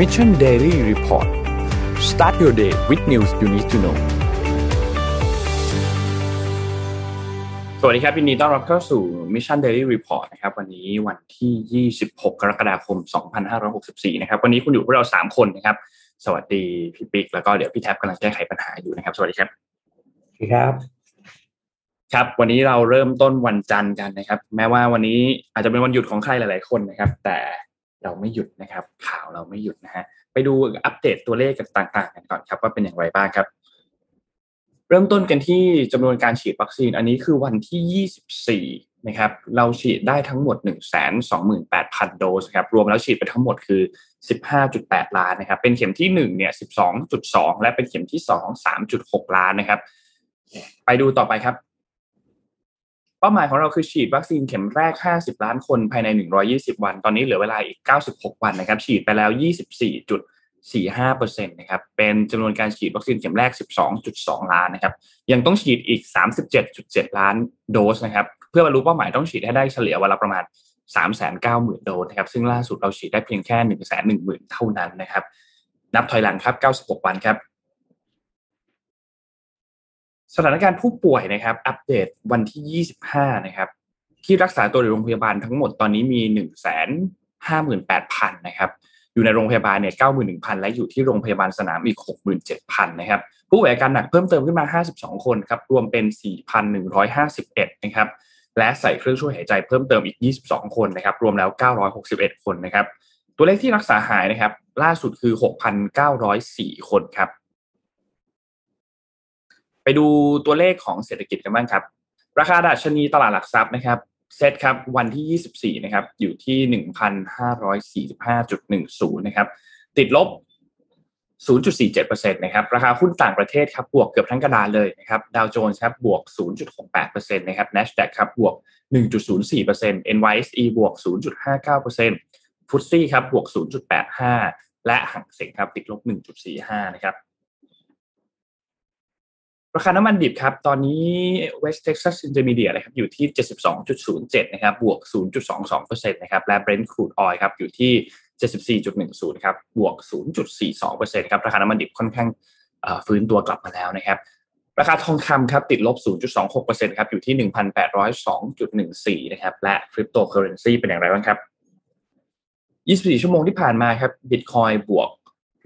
Mission Daily Report start your day with news you need to know สวัสดีครับยินดีต้อนรับเข้าสู่ Mission Daily Report นะครับวันนี้วันที่ 26 กรกฎาคม 2564 นะครับ วันนี้คุณอยู่พวกเรา 3 คนนะครับ สวัสดีพี่ปิ๊กแล้วก็เดี๋ยวพี่แท็บกำลังแก้ไขปัญหาอยู่นะครับ สวัสดีครับสวัสดีครับ ครับ วันนี้เราเริ่มต้นวันจันทร์กันนะครับ แม้ว่าวันนี้อาจจะเป็นวันหยุดของใครหลาย ๆ คนนะครับ แต่ เราไม่หยุดนะครับ ข่าวเราไม่หยุดนะฮะไปดูอัปเดตตัวเลขกันต่างๆกันก่อนครับ ว่าเป็นอย่างไรบ้างครับ เริ่มต้นกันที่จำนวนการฉีดวัคซีนอันนี้คือวันที่ 24 นะครับ เราฉีดได้ทั้งหมด 128,000 โดสครับรวมแล้วฉีดไปทั้งหมดคือ 15.8 ล้านนะครับ เป็นเข็มที่ 1 เนี่ย 12.2 และเป็นเข็มที่ 2 3.6 ล้านนะครับ ไปดูต่อไปครับ เป้าหมายของเราคือฉีดวัคซีนเข็มแรก 50 ล้านคนภายใน 120 วัน ตอนนี้เหลือเวลาอีก 96 วันนะครับ ฉีดไปแล้ว 24.45%นะครับ เป็นจำนวนการฉีดวัคซีนเข็มแรก 12.2 ล้านนะครับ ยังต้องฉีดอีก 37.7 ล้านโดสนะครับ เพื่อบรรลุเป้าหมายต้องฉีดให้ได้เฉลี่ยวันละประมาณ 390,000 โดสนะครับ ซึ่งล่าสุดเราฉีดได้เพียงแค่ 110,000 เท่านั้นนะครับ นับถอยหลังครับ 96 วันครับ สถานการณ์ผู้ป่วยนะครับ อัปเดตวันที่ 25 นะครับ ที่รักษาตัวในโรงพยาบาลทั้งหมดตอนนี้มี 1 5 8 0 0 0 นะครับ อยู่ในโรงพยาบาลเนี่ย 91,000 และอยู่ที่โรงพยาบาลสนามอีก 67,000 นะครับ ผู้ป่วยอาการหนักเพิ่มเติมขึ้นมา 52 คนครับ รวมเป็น 4,151 นะครับ และใส่เครื่องช่วยหายใจเพิ่มเติมอีก 22 คนนะครับ รวมแล้ว 961 คนนะครับ ตัวเลขที่รักษาหายนะครับ ล่าสุดคือ 6,904 คนครับ ดูตัวเลขของเศรษฐกิจกันบ้างครับ ราคาดัชนีตลาดหลักทรัพย์นะครับเซตครับวันที่ 24 นะครับ อยู่ที่ 1,545.10 นะครับ ติดลบ 0.47%นะครับ ราคาหุ้นต่างประเทศครับ บวกเกือบทั้งกระดานเลยนะครับ ดาวโจนส์ครับ บวก 0.68%นะครับ NASDAQ ครับ บวก 1.04% NYSE บวก 0.59%ฟุตซี่ครับ บวก 0.85 และหังเสงครับ ติดลบ 1.45 นะครับ ราคาน้ำมันดิบครับ ตอนนี้ West Texas Intermediate นะครับอยู่ที่ 72.07 นะครับ บวก 0.22%นะครับ และ Brent crude oil ครับอยู่ที่ 74.10 ครับ บวก 0.42%ครับ ราคาน้ำมันดิบค่อนข้างฟื้นตัวกลับมาแล้วนะครับ ราคาทองคำครับติดลบ 0.26%ครับ อยู่ที่ 1,802.14 นะครับ และคริปโตเคอเรนซีเป็นอย่างไรบ้างครับ 24 ชั่วโมงที่ผ่านมาครับ Bitcoin บวก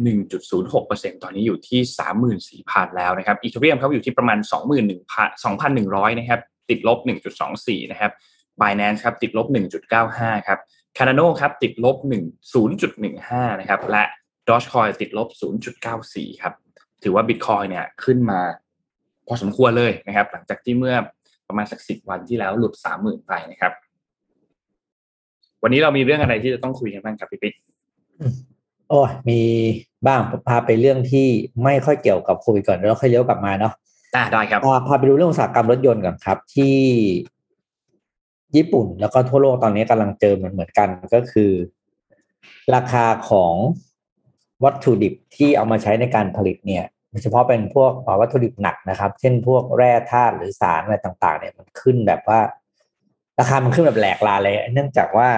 1.06%ตอนนี้อยู่ที่ 34,000 แล้วนะครับอีเทเรียมเขาอยู่ที่ประมาณ 21,100 นะครับ ติดลบ 1.24 นะครับ Binance ครับติดลบ 1.95 ครับ Cardano ครับติดลบ1 0.15 นะครับ และ Dogecoin ติดลบ 0.94 ครับ ถือว่า Bitcoin เนี่ยขึ้นมาพอสมควรเลยนะครับ หลังจากที่เมื่อประมาณสักสิบวันที่แล้วหลุด 30,000 ไปนะครับ วันนี้เรามีเรื่องอะไรที่จะต้องคุยกันบ้างครับพี่ปิ๊ก อ้มีบ้างพาไปเรื่องที่ไม่ค่อยเกี่ยวกับโควิดก่อนแล้วค่อยเลี้ยวกลับมาเนาะอ่าได้ครับพาไปดูเรื่องอุตสาหกรรมรถยนต์ก่อนครับ ที่ญี่ปุ่นแล้วก็ทั่วโลกตอนนี้กำลังเจอเหมือนเหมือนกันก็คือ ราคาของวัตถุดิบที่เอามาใช้ในการผลิตเนี่ยโดยเฉพาะเป็นพวกวัตถุดิบหนักนะครับ เช่นพวกแร่ธาตุหรือสารอะไรต่าง ๆ เนี่ยมันขึ้นแบบว่า ราคามันขึ้นแบบแหลกลาเลย เนื่องจากว่า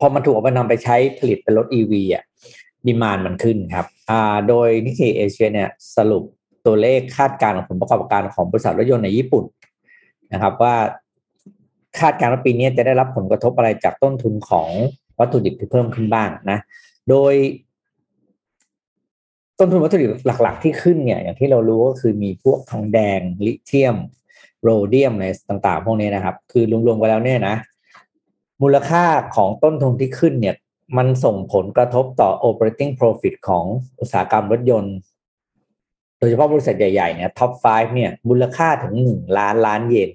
พอมันถูกเอาไปนำไปใช้ผลิตเป็นรถ EV อะดีมานมันขึ้นครับอ่าโดยนิกเกิเอเชียเนี่ยสรุปตัวเลขคาดการณ์ของผลประกอบการของบริษัทรถยนต์ในญี่ปุ่นนะครับ ว่าคาดการณ์ว่าปีนี้จะได้รับผลกระทบอะไรจากต้นทุนของวัตถุดิบที่เพิ่มขึ้นบ้างนะ โดย ต้นทุนวัตถุดิบหลัก ๆ ที่ขึ้นเนี่ย อย่างที่เรารู้ก็คือมีพวกทองแดงลิเธียม โรเดียมอะไรต่าง ๆ พวกนี้นะครับ คือรวมๆกันแล้วเนี่ยนะ มูลค่าของต้นทุนที่ขึ้นเนี่ยมันส่งผลกระทบต่อ operating profit ของอุตสาหกรรมรถยนต์ โดยเฉพาะบริษัทใหญ่ๆเนี่ย top 5เนี่ย มูลค่าถึงหนึ่งล้านล้านเยน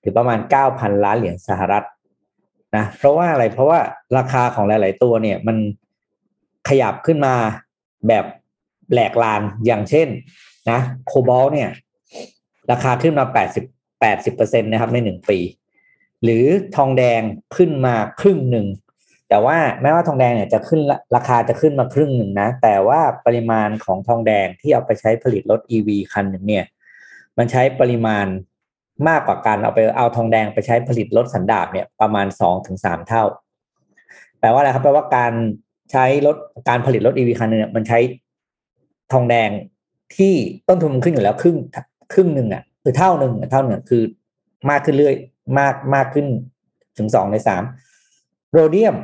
หรือประมาณเก้าพันล้านเหรียญสหรัฐนะเพราะว่าอะไรเพราะว่าราคาของหลาย ๆ ตัวเนี่ยมันขยับขึ้นมาแบบแหลกลานอย่างเช่นนะโคบอลเนี่ย ราคาขึ้นมาแปดสิบแปดสิบเปอร์เซ็นตนะครับในหนึ่งปี หรือทองแดงขึ้นมาครึ่งหนึ่งแต่ว่าแม้ว่าทองแดงเนี่ยจะขึ้นราคาจะขึ้นมาครึ่งหนึ่งนะ แต่ว่าปริมาณของทองแดงที่เอาไปใช้ผลิตรถ e ีคันหนึ่งเนี่ยมันใช้ปริมาณมากกว่าการเอาไปเอาทองแดงไปใช้ผลิตรถสันดาปเนี่ยประมาณสองถึงสามเท่า แปลว่าอะไรครับแปลว่าการใช้รถการผลิตรถ EV คันหนึ่งเนี่ยมันใช้ทองแดงที่ต้นทุนมันขึ้นอยู่แล้วครึ่งครึ่งหนึ่งอะคือเท่าหนึ่งเท่าหนึ่งคือมากขึ้นเรื่อย มากมากขึ้นถึงสองในสามโรเดียม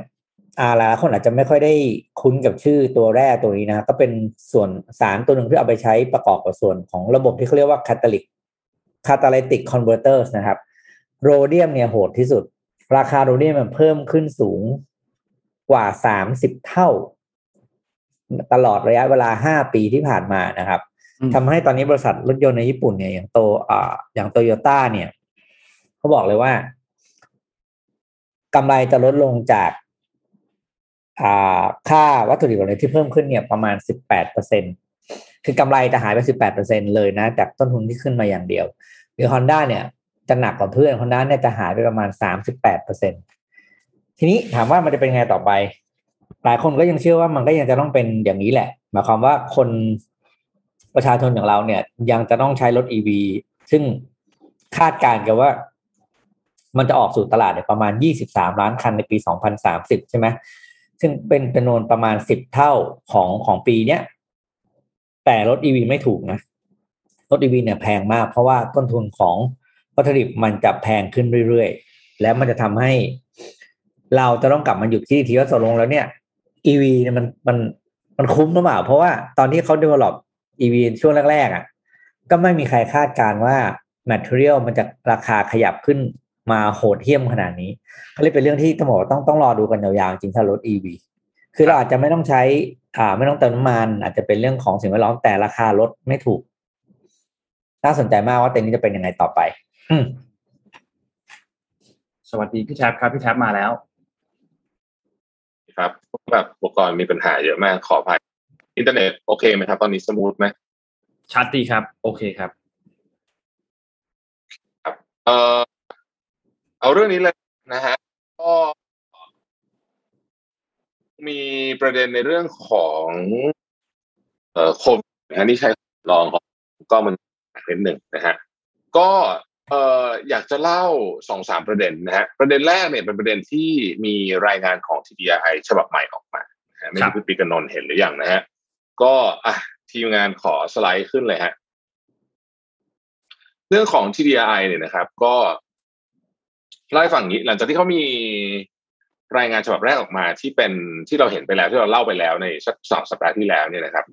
อาหลายคนอาจจะไม่ค่อยได้คุ้นกับชื่อตัวแรกตัวนี้นะก็เป็นส่วนสารตัวหนึ่งที่เอาไปใช้ประกอบกับส่วนของระบบที่เขาเรียกว่า catalytic catalytic converter นะครับโรเดียมเนี่ยโหดที่สุด ราคาโรเดียมมันเพิ่มขึ้นสูงกว่าสามสิบเท่า ตลอดระยะเวลาห้าปีที่ผ่านมานะครับทำให้ตอนนี้บริษัทรถยนต์ในญี่ปุ่นเนี่ยอย่างโตอ่าอย่างโตโยต้าเนี่ย เขาบอกเลยว่ากำไรจะลดลงจากค่าวัตถุดิบอะไรที่เพิ่มขึ้นเนี่ยประมาณสิบแปดเปอร์เซ็นคือกำไรจะหายไปสิบแปดเปอร์เซ็นเลยนะ จากต้นทุนที่ขึ้นมาอย่างเดียวหรือฮอนด้าเนี่ย จะหนักกว่าเพื่อนฮอนด้าเนี่ยจะหายไปประมาณสามสิบแปดเปอร์เซ็นทีนี้ถามว่ามันจะเป็นไงต่อไป หลายคนก็ยังเชื่อว่ามันก็ยังจะต้องเป็นอย่างนี้แหละ หมายความว่าคนประชาชนอย่างเราเนี่ย ยังจะต้องใช้รถอีวีซึ่งคาดการณ์กันว่า มันจะออกสู่ตลาดประมาณยี่สิบสามล้านคันในปีสองพันสามสิบใช่ไหมซึ่งเป็นจำนวนประมาณสิบเท่าของของปีเนี้ยแต่รถอีวีไม่ถูกนะรถอีวีเนี่ยแพงมาก เพราะว่าต้นทุนของวัตถุดิบมันจะแพงขึ้นเรื่อยๆ แล้วมันจะทำให้เราจะต้องกลับมาหยุดที่ทีว่าตกลงแล้วเนี่ยอีวีเนี่ยมันมันมันคุ้มหรือเปล่า เพราะว่าตอนที่เขา develop อีวีช่วงแรกๆอะ ก็ไม่มีใครคาดการว่า material มันจะราคาขยับขึ้น มาโหดเหี้ยมขนาดนี้ก็เลยเป็นเรื่องที่ต้องบอกต้องต้องรอดูกันยาวๆจริงถ้ารถ EV คือเราอาจจะไม่ต้องใช้ อ่า ไม่ต้องเติมน้ำมัน อาจจะเป็นเรื่องของสิ่งแวดล้อมแต่ราคารถไม่ถูกน่าสนใจมากว่าเต็นนี้จะเป็นยังไงต่อไปอืสวัสดีพี่แท็บครับพี่แท็บมาแล้ว ครับแบบอุปกรณ์มีปัญหาเยอะมากขออภัยอินเทอร์เน็ตโอเคไหมครับ ตอนนี้ smooth ไหมชัดดีครับ โอเคครับ ครับ เอ่อ เอาเรื่องนี้เลยนะฮะก็มีประเด็นในเรื่องของเอ่อโควิดนะนี่ใช้ลองของก็มันนิดหนึ่งนะฮะก็เอ่ออยากจะเล่าสองสามประเด็นนะฮะประเด็นแรกเนี่ยเป็นประเด็นที่มีรายงานของ TDI ฉบับใหม่ออกมาไม่รู้พี่ปีกันนนเห็นหรือยังนะฮะก็อะทีมงานขอสไลด์ขึ้นเลยฮะเรื่องของ TDI เนี่ยนะครับ ก็ เล่าให้ฟังนี้หลังจากที่เขามีรายงานฉบับแรกออกมาที่เป็นที่เราเห็นไปแล้วที่เราเล่าไปแล้วในสักสองสัปดาห์ที่แล้วเนี่ยนะครับ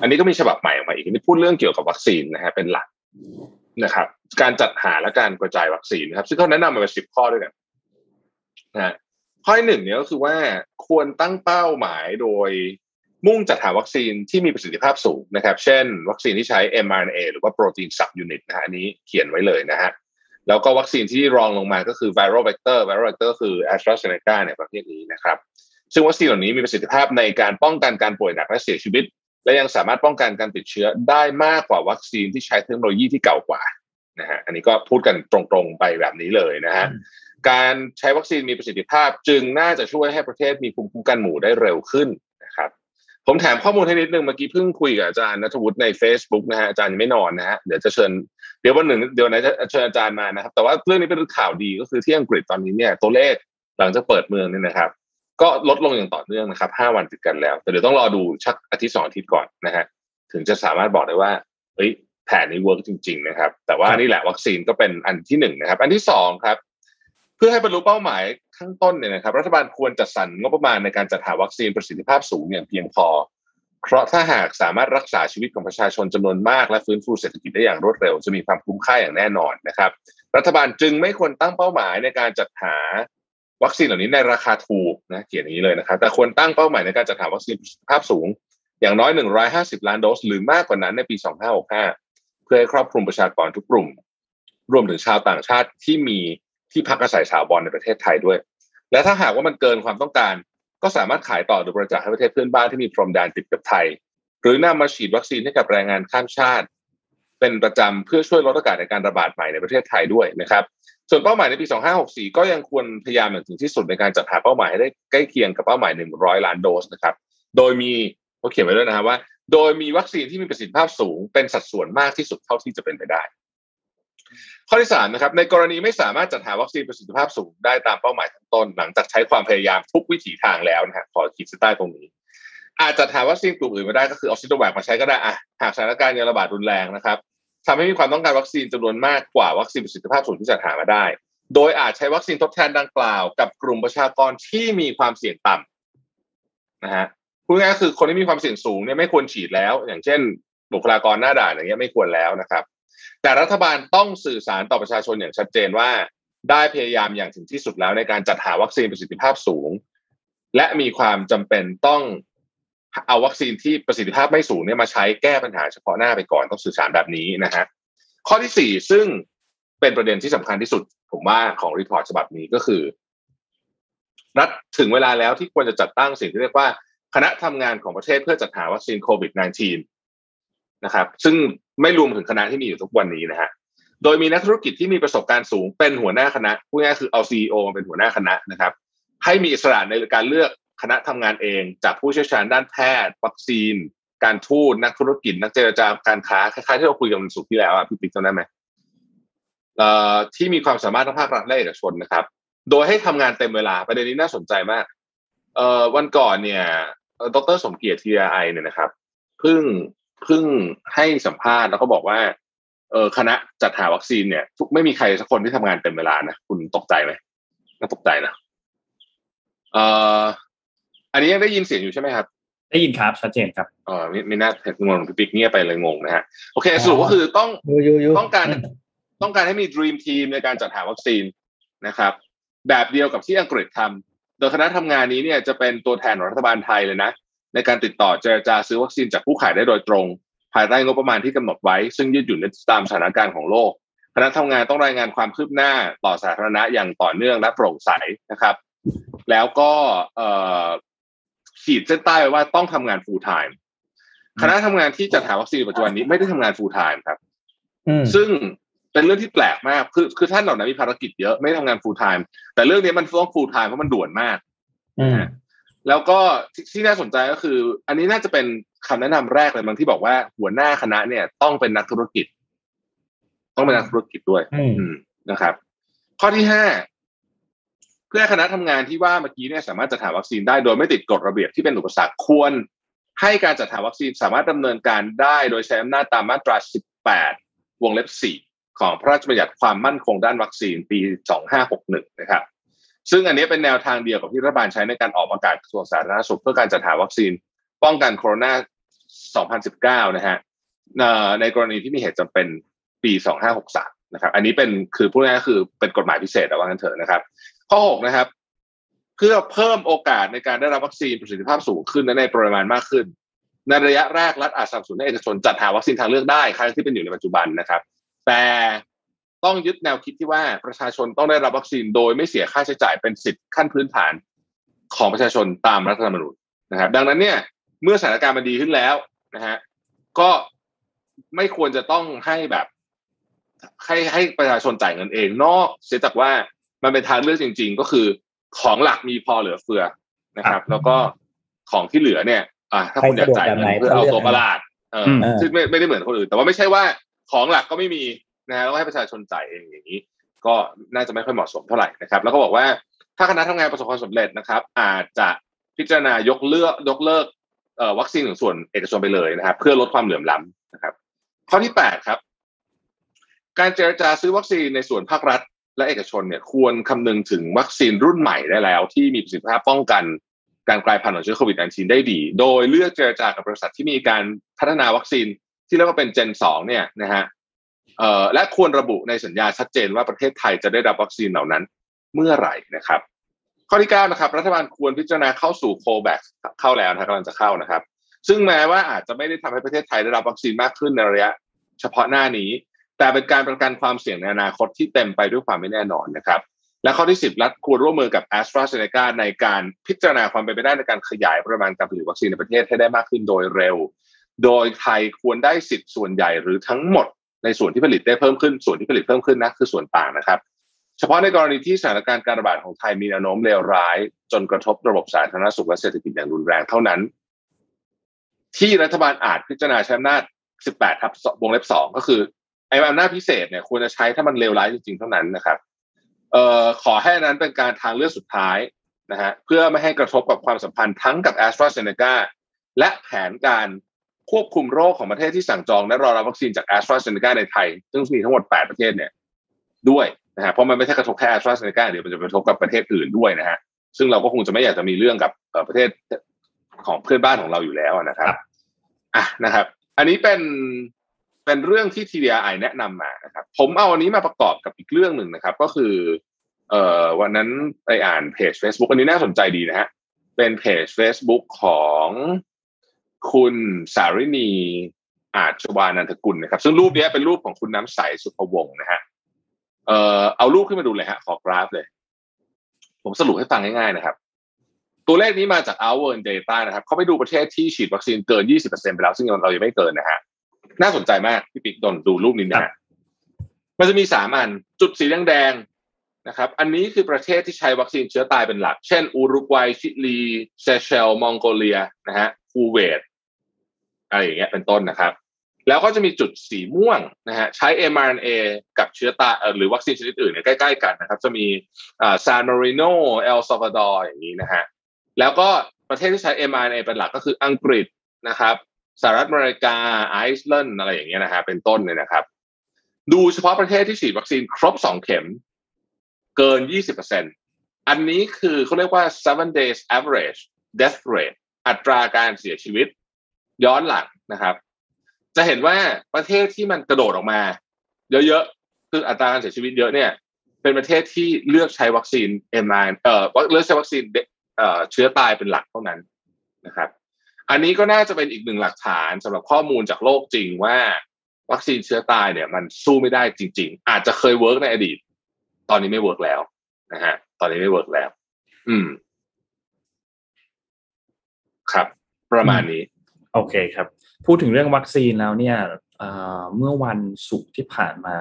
อันนี้ก็มีฉบับใหม่ออกมาอีกนี่พูดเรื่องเกี่ยวกับวัคซีนนะฮะเป็นหลักนะครับ การจัดหาและการกระจายวัคซีนนะครับ ซึ่งเขาแนะนำมาเป็นสิบข้อด้วยกันนะข้อหนึ่งเนี่ยก็คือว่าควรตั้งเป้าหมายโดยมุ่งจัดหาวัคซีนที่มีประสิทธิภาพสูงนะครับ เช่น วัคซีนที่ใช้ mRNA หรือว่าโปรตีน subunit นะฮะอันนี้เขียนไว้เลยนะฮะ แล้วก็วัคซีนที่รองลงมาก็คือ viral vector viral vector คือ AstraZeneca เนี่ยประเภทนี้นะครับ ซึ่งวัคซีนเหล่านี้มีประสิทธิภาพในการป้องกันการป่วยหนักและเสียชีวิต และยังสามารถป้องกันการติดเชื้อได้มากกว่าวัคซีนที่ใช้เทคโนโลยีที่เก่ากว่านะฮะอันนี้ก็พูดกันตรงๆไปแบบนี้เลยนะฮะการใช้วัคซีนมีประสิทธิภาพจึงน่าจะช่วยให้ประเทศมีภูมิคุ้มกันหมู่ได้เร็วขึ้นนะครับผมแถมข้อมูลให้นิดนึงเมื่อกี้เพิ่งคุยกับอาจารย์นัทวุฒิใน Facebook นะฮะอาจารย์ยังไม่นอนนะฮะเดี๋ยวจะเชิญ เดี๋ยววันหนึ่งเดี๋ยวไหนจะเชิญอาจารย์มานะครับ แต่ว่าเรื่องนี้เป็นข่าวดีก็คือที่อังกฤษตอนนี้เนี่ยตัวเลขหลังจากเปิดเมืองเนี่ยนะครับ ก็ลดลงอย่างต่อเนื่องนะครับห้าวันติดกันแล้ว แต่เดี๋ยวต้องรอดูชักอาทิตย์สองอาทิตย์ก่อนนะฮะถึงจะสามารถบอกได้ว่าเฮ้ยแผนนี้เวิร์กจริง ๆ นะครับ แต่ว่านี่แหละวัคซีนก็เป็นอันที่หนึ่งนะครับ อันที่สองครับ เพื่อให้บรรลุเป้าหมายข้างต้นเนี่ยนะครับ รัฐบาลควรจัดสรรงบประมาณในการจัดหาวัคซีนประสิทธิภาพสูงอย่างเพียงพอ เพราะถ้าหากสามารถรักษาชีวิตของประชาชนจำนวนมากและฟื้นฟูเศรษฐกิจได้อย่างรวดเร็ว จะมีความคุ้มค่าอย่างแน่นอนนะครับ รัฐบาลจึงไม่ควรตั้งเป้าหมายในการจัดหาวัคซีนเหล่านี้ในราคาถูกนะเขียนอย่างนี้เลยนะครับ แต่ควรตั้งเป้าหมายในการจัดหาวัคซีนภาพสูง อย่างน้อย 150 ล้านโดส หรือมากกว่านั้นในปี 2565 เพื่อให้ครอบคลุมประชากรทุกกลุ่ม รวมถึงชาวต่างชาติที่มีที่พักอาศัยสาวบอลในประเทศไทยด้วย และถ้าหากว่ามันเกินความต้องการ ก็สามารถขายต่อหรือบริจาคให้ประเทศเพื่อนบ้านที่มีพรมแดนติดกับไทย หรือนำมาฉีดวัคซีนให้กับแรงงานข้ามชาติ เป็นประจำเพื่อช่วยลดโอกาสในการระบาดใหม่ในประเทศไทยด้วยนะครับ ส่วนเป้าหมายในปี 2564 ก็ยังควรพยายามอย่างถึงที่สุดในการจัดหาเป้าหมายให้ได้ใกล้เคียงกับเป้าหมาย 100 ล้านโดสนะครับ โดยมีเขาเขียนไว้ด้วยนะครับว่า โดยมีวัคซีนที่มีประสิทธิภาพสูง เป็นสัดส่วนมากที่สุดเท่าที่จะเป็นไปได้ ข้อที่สามนะครับในกรณีไม่สามารถจัดหาวัคซีนประสิทธิภาพสูงได้ตามเป้าหมายทั้งต้น หลังจากใช้ความพยายามทุกวิถีทางแล้วนะฮะขอขีดเส้นใต้ตรงนี้ อาจจะถาวัคซีนกลุ่มอื่นม่ได้ก็คือเอาซิโนแวคมาใช้ก็ได้อะหากสถานการณ์ยังระบาดรุนแรงนะครับทำให้มีความต้องการวัคซีนจำนวนมากกว่าวัคซีนประสิทธิภาพสูงที่จะหามาได้ โดยอาจใช้วัคซีนทดแทนดังกล่าว กับกลุ่มประชากรที่มีความเสี่ยงต่ำนะฮะพูดง่ายๆคือคนที่มีความเสี่ยงสูงเนี่ยไม่ควรฉีดแล้ว อย่างเช่น บุคลากรหน้าด่านอย่างเงี้ยไม่ควรแล้วนะครับ แต่รัฐบาลต้องสื่อสารต่อประชาชนอย่างชัดเจนว่า ได้พยายามอย่างถึงที่สุดแล้วในการจัดหาวัคซีนประสิทธิภาพสูง และมีความจำเป็นต้องเอาวัคซีนที่ประสิทธิภาพไม่สูงเนี่ยมาใช้แก้ปัญหาเฉพาะหน้าไปก่อนต้องสื่อสารแบบนี้นะฮะข้อที่สี่ซึ่งเป็นประเด็นที่สำคัญที่สุด ผมว่าของ report ฉบับนี้ก็คือ รัฐถึงเวลาแล้วที่ควรจะจัดตั้งสิ่งที่เรียกว่า คณะทำงานของประเทศเพื่อจัดหาวัคซีนโควิด -19 นะครับ ซึ่งไม่รวมถึงคณะที่มีอยู่ทุกวันนี้นะฮะโดยมีนักธุรกิจที่มีประสบการณ์สูงเป็นหัวหน้าคณะพูดง่ายคือเอา CEO มาเป็นหัวหน้าคณะนะครับ ให้มีอิสระในการเลือกคณะทำงานเอง จากผู้เชี่ยวชาญด้านแพทย์ วัคซีน การทูตนักธุรกิจ นักเจรจาการค้าคล้ายๆที่เราคุยกันวันศุกร์ที่แล้วอะพี่ปิ๊กจำได้ไหมเอ่อที่มีความสามารถทั้งภาครัฐและเอกชนนะครับ โดยให้ทำงานเต็มเวลาประเด็นนี้น่าสนใจมาก เอ่อวันก่อนเนี่ย ดรสมเกียรติทีไอเนี่ยนะครับเพิ่ง เพิ่งให้สัมภาษณ์แล้วก็บอกว่าเออคณะจัดหาวัคซีนเนี่ย ทุกไม่มีใครสักคนที่ทำงานเต็มเวลานะคุณตกใจไหมน่าตกใจนะเอ่ออันนี้ยังได้ยินเสียงอยู่ใช่ไหมครับ ได้ยินครับชัดเจนครับเออไม่ไม่น่าเห็นงงพี่ปิ๊กเงียบไปเลยงงนะฮะโอเคสรุปก็คือต้องยูยูยูต้องการต้องการให้มี dream team ในการจัดหาวัคซีนนะครับ แบบเดียวกับที่อังกฤษทำโดยคณะทำงานนี้เนี่ยจะเป็นตัวแทนของรัฐบาลไทยเลยนะ ในการติดต่อเจรจาซื้อวัคซีนจากผู้ขายได้โดยตรง ภายใต้งบประมาณที่กำหนดไว้ ซึ่งยืดหยุ่นตามสถานการณ์ของโลกคณะทำงานต้องรายงานความคืบหน้าต่อสาธารณะอย่างต่อเนื่องและโปร่งใสนะครับ แล้วก็เอ่อขีดเส้นใต้ไว้ว่าต้องทำงาน full time คณะทำงานที่จัดหาวัคซีนปัจจุบันนี้ไม่ได้ทำงาน full time ครับอืมซึ่งเป็นเรื่องที่แปลกมากคือคือท่านเหล่านั้นมีภารกิจเยอะไม่ทำงาน full time แต่เรื่องนี้มันต้อง full time เพราะมันด่วนมากอืม แล้วก็ที่ที่น่าสนใจก็คือ อันนี้น่าจะเป็นคำแนะนำแรกเลยบางที่บอกว่าหัวหน้าคณะเนี่ย ต้องเป็นนักธุรกิจ ต้องเป็นนักธุรกิจด้วย อืมอืมนะครับ ข้อที่ห้าเพื่อให้คณะทำงานที่ว่าเมื่อกี้เนี่ยสามารถจัดหาวัคซีนได้โดยไม่ติดกฎระเบียบที่เป็นอุปสรรคควร ให้การจัดหาวัคซีนสามารถดำเนินการได้โดยใช้อำนาจตามมาตรา 18 วงเล็บ 4 ของพระราชบัญญัติความมั่นคงด้านวัคซีนปี 2561 นะครับ ซึ่งอันนี้เป็นแนวทางเดียวกับที่รัฐบาลใช้ในการออกประกาศกระทรวงสาธารณสุขเพื่อการจัดหาวัคซีน ป้องกันโคโรนา2019 นะฮะในกรณีที่มีเหตุจำเป็นปี 2563 นะครับ อันนี้เป็นคือพูดง่ายๆคือเป็นกฎหมายพิเศษเอาว่างั้นเถอะนะครับ ข้อ 6 นะครับ เพื่อเพิ่มโอกาสในการได้รับวัคซีนประสิทธิภาพสูงขึ้นและในปริมาณมากขึ้น ในระยะแรกรัฐอาจสนับสนุนให้เอกชนจัดหาวัคซีนทางเลือกได้คล้ายที่เป็นอยู่ในปัจจุบันนะครับ แต่ ต้องยึดแนวคิดที่ว่าประชาชนต้องได้รับวัคซีนโดยไม่เสียค่าใช้จ่ายเป็นสิทธิขั้นพื้นฐานของประชาชนตามรัฐธรรมนูญนะครับ ดังนั้นเนี่ยเมื่อสถานการณ์มันดีขึ้นแล้วนะฮะก็ไม่ควรจะต้องให้แบบให้ให้ประชาชนจ่ายเงินเอง นอกเสียจากว่ามันเป็นทางเลือกจริง ๆ ก็คือของหลักมีพอเหลือเฟือนะครับ แล้วก็ของที่เหลือเนี่ย อ่าถ้าคุณอยากจ่ายเงินเพื่อเอาตัวประหลาดเออมซึ่งไม่ไม่ได้เหมือนคนอื่น แต่ว่าไม่ใช่ว่าของหลักก็ไม่มี นะฮะต้องให้ประชาชนจ่ายเองอย่างนี้ ก็น่าจะไม่ค่อยเหมาะสมเท่าไหร่นะครับ แล้วก็บอกว่าถ้าคณะทำงานประสบความสำเร็จนะครับ อาจจะพิจารณายกเลือกยกเลิกวัคซีนของส่วนเอกชนไปเลยนะครับ เพื่อลดความเหลื่อมล้ำนะครับ ข้อที่แปดครับ การเจรจาซื้อวัคซีนในส่วนภาครัฐ และเอกชนเนี่ยควรคำนึงถึงวัคซีนรุ่นใหม่ได้แล้ว ที่มีประสิทธิภาพป้องกันการกลายพันธุ์ของเชื้อโควิด -19 ได้ดี โดยเลือกเจรจากับบริษัทที่มีการพัฒนาวัคซีนที่เรียกว่าเป็น Gen 2เนี่ยนะฮะ และควรระบุในสัญญาชัดเจนว่าประเทศไทยจะได้รับวัคซีนเหล่านั้นเมื่อไหร่นะครับ ข้อที่เก้านะครับ รัฐบาลควรพิจารณาเข้าสู่โคแ a คเข้าแล้วนะกำลังจะเข้านะครับ ซึ่งแม้ว่าอาจจะไม่ได้ทำให้ประเทศไทยได้รับวัคซีนมากขึ้นในระยะ เฉพาะหน้านี้ แต่เป็นการประกันความเสี่ยงในอนาคตที่เต็มไปด้วยความไม่แน่นอนนะครับ และข้อที่สิบรัฐควรร่วมมือกับ a s t r a z เซ e c a ในการพิจารณาความเป็นไปได้ในการขยายปริมาณการผลิตวัคซีนในประเทศให้ได้มากขึ้นโดยเร็ว โดยไทยควรได้สิทธิ์ส่วนใหญ่หรือทั้งหมด ในส่วนที่ผลิตได้เพิ่มขึ้น ส่วนที่ผลิตเพิ่มขึ้นนะคือส่วนต่างนะครับ เฉพาะในกรณีที่สถานการณ์การระบาดของไทยมีแนวโน้มเลวร้าย จนกระทบระบบสาธารณสุขและเศรษฐกิจอย่างรุนแรงเท่านั้น ที่รัฐบาลอาจพิจารณาใช้อำนาจ 18 ทับวงเล็บ 2 ก็คือไอ้อำนาจพิเศษเนี่ยควรจะใช้ถ้ามันเลวร้ายจริงๆเท่านั้นนะครับเอ่อขอให้นั้นเป็นการทางเลือกสุดท้ายนะฮะเพื่อไม่ให้กระทบกับความสัมพันธ์ทั้งกับ a s t r a z เซ e c a และแผนการ ควบคุมโรคของประเทศที่สั่งจองและรอรับวัคซีนจากแอสตราเซเนกาในไทย ซึ่งมีทั้งหมด 8 ประเทศเนี่ยด้วยนะฮะเพราะมันไม่ใช่กระทบแค่แอสตราเซเนกาเดี๋ยวมันจะกระทบกับประเทศอื่นด้วยนะฮะซึ่งเราก็คงจะไม่อยากจะมีเรื่องกับประเทศของเพื่อนบ้านของเราอยู่แล้วนะครับอะนะครับ อันนี้เป็นเป็นเรื่องที่ TDI แนะนำมานะครับ ผมเอาอันนี้มาประกอบกับอีกเรื่องหนึ่งนะครับ ก็คือ เอ่อวันนั้นไปอ่านเพจ Facebook อันนี้น่าสนใจดีนะฮะเป็นเพจ Facebook ของ คุณสารินีอาจวานันทกุลนะครับ ซึ่งรูปนี้เป็นรูปของคุณน้ำใสสุภวงศ์นะฮะเอ่อเอารูปขึ้นมาดูเลยฮะ ขอกราฟเลย ผมสรุปให้ฟังง่ายๆนะครับ ตัวเลขนี้มาจาก Our Data นะครับ เขาไปดูประเทศที่ฉีดวัคซีนเกิน 20%ไปแล้ว ซึ่งเรายังไม่เกินนะฮะ น่าสนใจมากพี่ปิ๊กดนดูรูปนี้นะฮะมันจะมีสามอัน จุดสีแดงๆนะครับ อันนี้คือประเทศที่ใช้วัคซีนเชื้อตายเป็นหลัก เช่น อุรุกวัย ชิลี เซเชลส์ มองโกเลีย นะฮะ คูเวต อะไรอย่างเงี้ยเป็นต้นนะครับ แล้วก็จะมีจุดสีม่วงนะฮะใช้ mRNA กับเชื้อตายหรือวัคซีนชนิดอื่นเนี่ยใกล้ๆกันนะครับ จะมีซานมาริโนเอลซัลวาดอร์อย่างนี้นะฮะแล้วก็ประเทศที่ใช้ mRNA เป็นหลักก็คืออังกฤษนะครับสหรัฐอเมริกาไอซ์แลนด์อะไรอย่างเงี้ยนะฮะเป็นต้นเนี่ยนะครับ ดูเฉพาะประเทศที่ฉีดวัคซีนครบสองเข็ม เกิน20%อันนี้คือเขาเรียกว่า seven days average death rate อัตราการเสียชีวิต ย้อนหลังนะครับ จะเห็นว่าประเทศที่มันกระโดดออกมา เยอะๆคืออัตราการเสียชีวิตเยอะเนี่ย เป็นประเทศที่เลือกใช้วัคซีนเอ็มไอเอ่อเลือกใช้วัคซีนเอ่อเชื้อตายเป็นหลักเท่านั้นนะครับ อันนี้ก็น่าจะเป็นอีกหนึ่งหลักฐานสำหรับข้อมูลจากโลกจริงว่า วัคซีนเชื้อตายเนี่ย มันสู้ไม่ได้จริง ๆ อาจจะเคย work ในอดีต ตอนนี้ไม่ work แล้วนะฮะตอนนี้ไม่ work แล้ว อืม ครับ ประมาณนี้ โอเคครับ พูดถึงเรื่องวัคซีนแล้วเนี่ยเมื่อวันศุกร์ที่ผ่านมา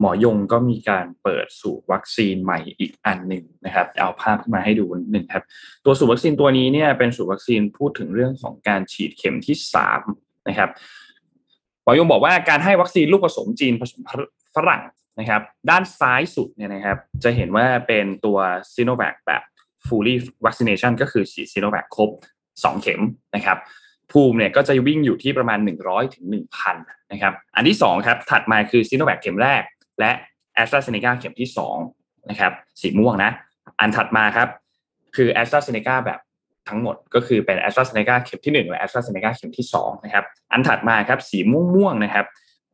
หมอยงก็มีการเปิดสูตรวัคซีนใหม่อีกอันหนึ่งนะครับ เอาภาพมาให้ดูหนึ่งครับ ตัวสูตรวัคซีนตัวนี้เนี่ยเป็นสูตรวัคซีนพูดถึงเรื่องของการฉีดเข็มที่สามนะครับหมอยงบอกว่าการให้วัคซีนลูกผสมจีนผสมฝรั่งนะครับ ด้านซ้ายสุดเนี่ยนะครับ จะเห็นว่าเป็นตัวซีโนแวคแบบ fully vaccination ก็คือฉีดซีโนแวคครบ 2 เข็มนะครับ ภูมิเนี่ยก็จะวิ่งอยู่ที่ประมาณ 100ถึง1,000นะครับอันที่2ครับถัดมาคือซีโนแวคเข็มแรก และแอสตราเซเนกาเข็มที่2นะครับสีม่วงนะ อันถัดมาครับคือแอสตราเซเนกาแบบทั้งหมดก็คือเป็นแอสตราเซเนกาเข็มที่ 1 และแอสตราเซเนกาเข็มที่2นะครับอันถัดมาครับสีม่วงๆนะครับ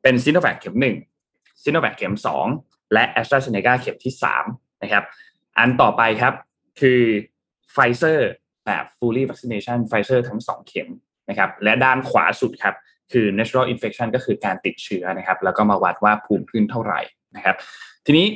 เป็นซีโนแวคเข็ม1ซีโนแวคเข็ม 2 และแอสตราเซเนกาเข็มที่3นะครับอันต่อไปครับคือไฟเซอร์แบบ fully vaccination ไฟเซอร์ทั้ง 2 เข็ม นะครับและด้านขวาสุดครับคือ natural infection ก็คือการติดเชื้อนะครับ แล้วก็มาวัดว่าภูมิขึ้นเท่าไหร่นะครับ ทีนี้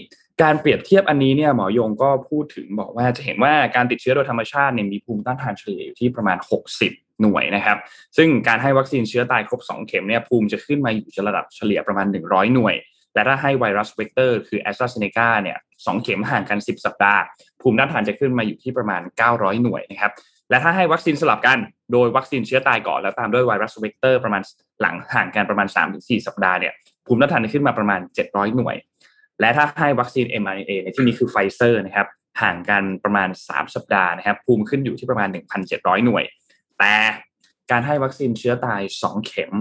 การเปรียบเทียบอันนี้เนี่ยหมอยงก็พูดถึงบอกว่าจะเห็นว่าการติดเชื้อโดยธรรมชาติเนี่ยมีภูมิต้านทานเฉลี่ยอยู่ที่ประมาณ 60 หน่วยนะครับ ซึ่งการให้วัคซีนเชื้อตายครบ 2 เข็มเนี่ยภูมิจะขึ้นมาอยู่ระดับเฉลี่ยประมาณ 100 หน่วย และถ้าให้ไวรัสเวกเตอร์คือแอสตราเซเนกาเนี่ยสเข็มห่างกัน 10 สัปดาห์ ภูมิต้านทานจะขึ้นมาอยู่ที่ประมาณ 900 หน่วยนะครับและถ้าให้วัคซีนสลับกัน โดยวัคซีนเชื้อตายก่อนแล้วตามด้วยไวรัสเวกเตอร์ประมาณหลังห่างกันประมาณ 3-4 สัปดาห์เนี่ยภูมิต้านทานจะขึ้นมาประมาณ 700 หน่วย และถ้าให้วัคซีน mRNA ในที่นี้คือไฟเซอร์นะครับห่างกันประมาณ 3 สัปดาห์นะครับภูมิขึ้นอยู่ที่ประมาณ 1,700 หน่วย แต่การให้วัคซีนเชื้อตาย 2 เข็ม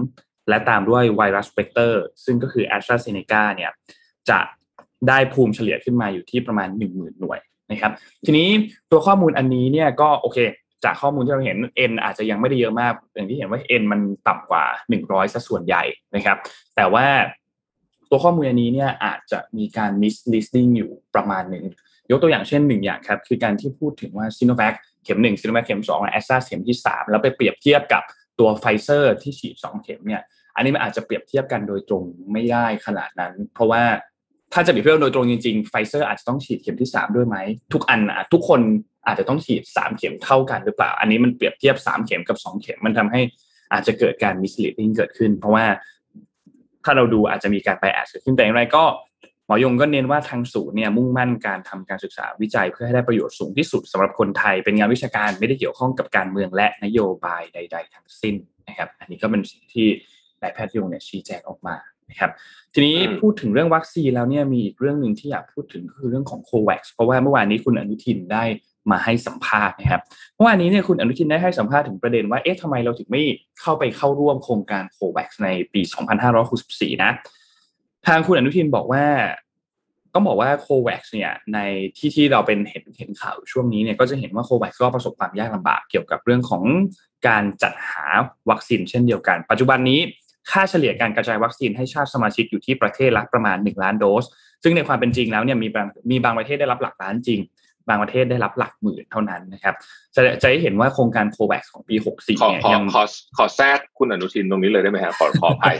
และตามด้วยไวรัสเวกเตอร์ซึ่งก็คือแอสตราเซเนกาเนี่ยจะได้ภูมิเฉลี่ยขึ้นมาอยู่ที่ประมาณ 1 0,000 หน่วยนะครับทีนี้ตัวข้อมูลอันนี้เนี่ยก็โอเค จากข้อมูลที่เราเห็น N อาจจะยังไม่ได้เยอะมาก อย่างที่เห็นว่า N มันต่ำกว่า 100ซะส่วนใหญ่นะครับ แต่ว่าตัวข้อมูลอันนี้เนี่ยอาจจะมีการ misleading อยู่ประมาณหนึ่ง ยกตัวอย่างเช่นหนึ่งอย่างครับคือการที่พูดถึงว่าซีโนแวคเข็มหนึ่งซีโนแวคเข็มสองและแอสตราเข็มที่สามแล้วไปเปรียบเทียบกับตัวไฟเซอร์ที่ฉีดสองเข็มเนี่ยอันนี้มันอาจจะเปรียบเทียบกันโดยตรงไม่ได้ขนาดนั้น เพราะว่า ถ้าจะเปรียบเทียบโดยตรงจริงๆไฟเซอร์อาจจะต้องฉีดเข็มที่สามด้วยไหมทุกอันทุกคนอาจจะต้องฉีดสามเข็มเท่ากันหรือเปล่า อันนี้มันเปรียบเทียบสามเข็มกับสองเข็มมันทำให้อาจจะเกิดการ misleading เกิดขึ้น เพราะว่าถ้าเราดูอาจจะมีการ bias เกิดขึ้นแต่อย่างไรก็หมอยงก็เน้นว่าทางศูนย์เนี่ยมุ่งมั่นการทำการศึกษาวิจัยเพื่อให้ได้ประโยชน์สูงที่สุดสำหรับคนไทย เป็นงานวิชาการไม่ได้เกี่ยวข้องกับการเมืองและนโยบายใด ๆ ทั้งสิ้นนะครับ อันนี้ก็เป็นสิ่งที่นายแพทย์ยงเนี่ยชี้แจงออกมา นะครับทีนี้พูดถึงเรื่องวัคซีนแล้วเนี่ยมีอีกเรื่องหนึ่งที่อยากพูดถึงคือเรื่องของโควัคเพราะว่าเมื่อวานนี้คุณอนุทินได้มาให้สัมภาษณ์นะครับเมื่อวานนี้เนี่ยคุณอนุทินได้ให้สัมภาษณ์ถึงประเด็นว่าเอ๊ะทำไมเราถึงไม่เข้าไปเข้าร่วมโครงการโควัคในปี 2564 นะทางคุณอนุทินบอกว่าต้องบอกว่าโควัคเนี่ยในที่ที่เราเป็นเห็นเห็นข่าวช่วงนี้เนี่ยก็จะเห็นว่าโควัคก็ประสบความยากลำบากเกี่ยวกับเรื่องของการจัดหาวัคซีนเช่นเดียวกัน ปัจจุบันนี้ ค่าเฉลี่ยการกระจายวัคซีนให้ชาติสมาชิกอยู่ที่ประเทศละประมาณ 1 ล้านโดส ซึ่งในความเป็นจริงแล้วเนี่ยมีบางมีบางประเทศได้รับหลักล้านจริง บางประเทศได้รับหลักหมื่นเท่านั้นนะครับ จะจะได้เห็นว่าโครงการโควัคของปี 64ขอเนี่ยขอยังขอขอแทรกคุณอนุทินตรงนี้เลยได้ไหมฮะขอขออภัย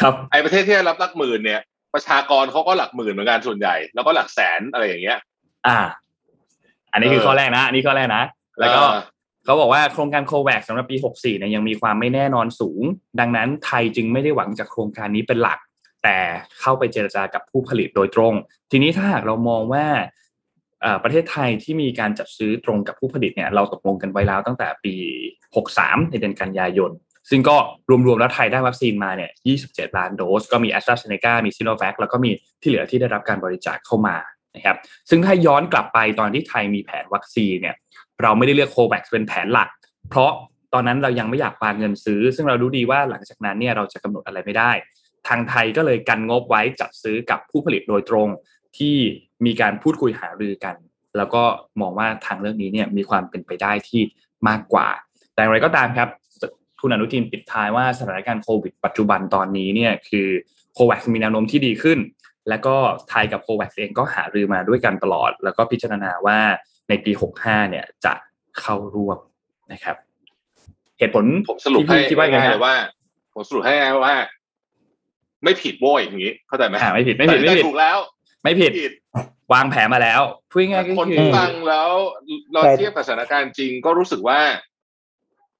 ครับไอประเทศที่ได้รับหลักหมื่นเนี่ยประชากรเขาก็หลักหมื่นเหมือนกันส่วนใหญ่ แล้วก็หลักแสนอะไรอย่างเงี้ย อ่า อันนี้คือเออข้อแรกนะอันนี้ข้อแรกนะแล้วก็ เขาบอกว่าโครงการโควัคสำหรับปี 64เนี่ยยังมีความไม่แน่นอนสูง ดังนั้นไทยจึงไม่ได้หวังจากโครงการนี้เป็นหลัก แต่เข้าไปเจรจากับผู้ผลิตโดยตรง ทีนี้ถ้าหากเรามองว่าอ่อประเทศไทยที่มีการจัดซื้อตรงกับผู้ผลิตเนี่ยเราตกลงกันไว้แล้วตั้งแต่ปี 63 ในเดือนกันยายน ซึ่งก็รวมๆแล้วไทยได้วัคซีนมาเนี่ย 27 ล้านโดส ก็มี a s t r a z เซ e c a มีซิโนแวคแล้วก็มีที่เหลือที่ได้รับการบริจาคเข้ามานะครับ ซึ่งถ้าย้อนกลับไปตอนที่ไทยมีแผนวัคซีนเนี่ย เราไม่ได้เลือกโควัคเป็นแผนหลัก เพราะตอนนั้นเรายังไม่อยากปาเงินซื้อ ซึ่งเรารู้ดีว่าหลังจากนั้นเนี่ยเราจะกำหนดอะไรไม่ได้ ทางไทยก็เลยกันงบไว้จัดซื้อกับผู้ผลิตโดยตรงที่มีการพูดคุยหารือกัน แล้วก็มองว่าทางเรื่องนี้เนี่ยมีความเป็นไปได้ที่มากกว่า แต่อย่างไรก็ตามครับคุณอนุทินปิดท้ายว่าสถานการณ์โควิดปัจจุบันตอนนี้เนี่ยคือโควัคมีแนวโน้มที่ดีขึ้น แล้วก็ไทยกับโควัคเองก็หารือมาด้วยกันตลอด แล้วก็พิจารณาว่า ในปี 65 เนี่ยจะเข้าร่วมนะครับ เหตุผลผมสรุปให้ที่พี่คิดว่าไงง่ายๆฮะเลยว่า ผมสรุปให้ง่ายๆว่า ไม่ผิดโว้ยอย่างนี้ เข้าใจไหมอ่าไม่ผิดไม่ผิดแต่ไม่ผิดถูกแล้ว ไม่ผิดผิด วางแผนมาแล้วพูดง่ายๆก็คนคือที่ฟังแล้วเราแต่เทียบกับสถานการณ์จริงก็รู้สึกว่า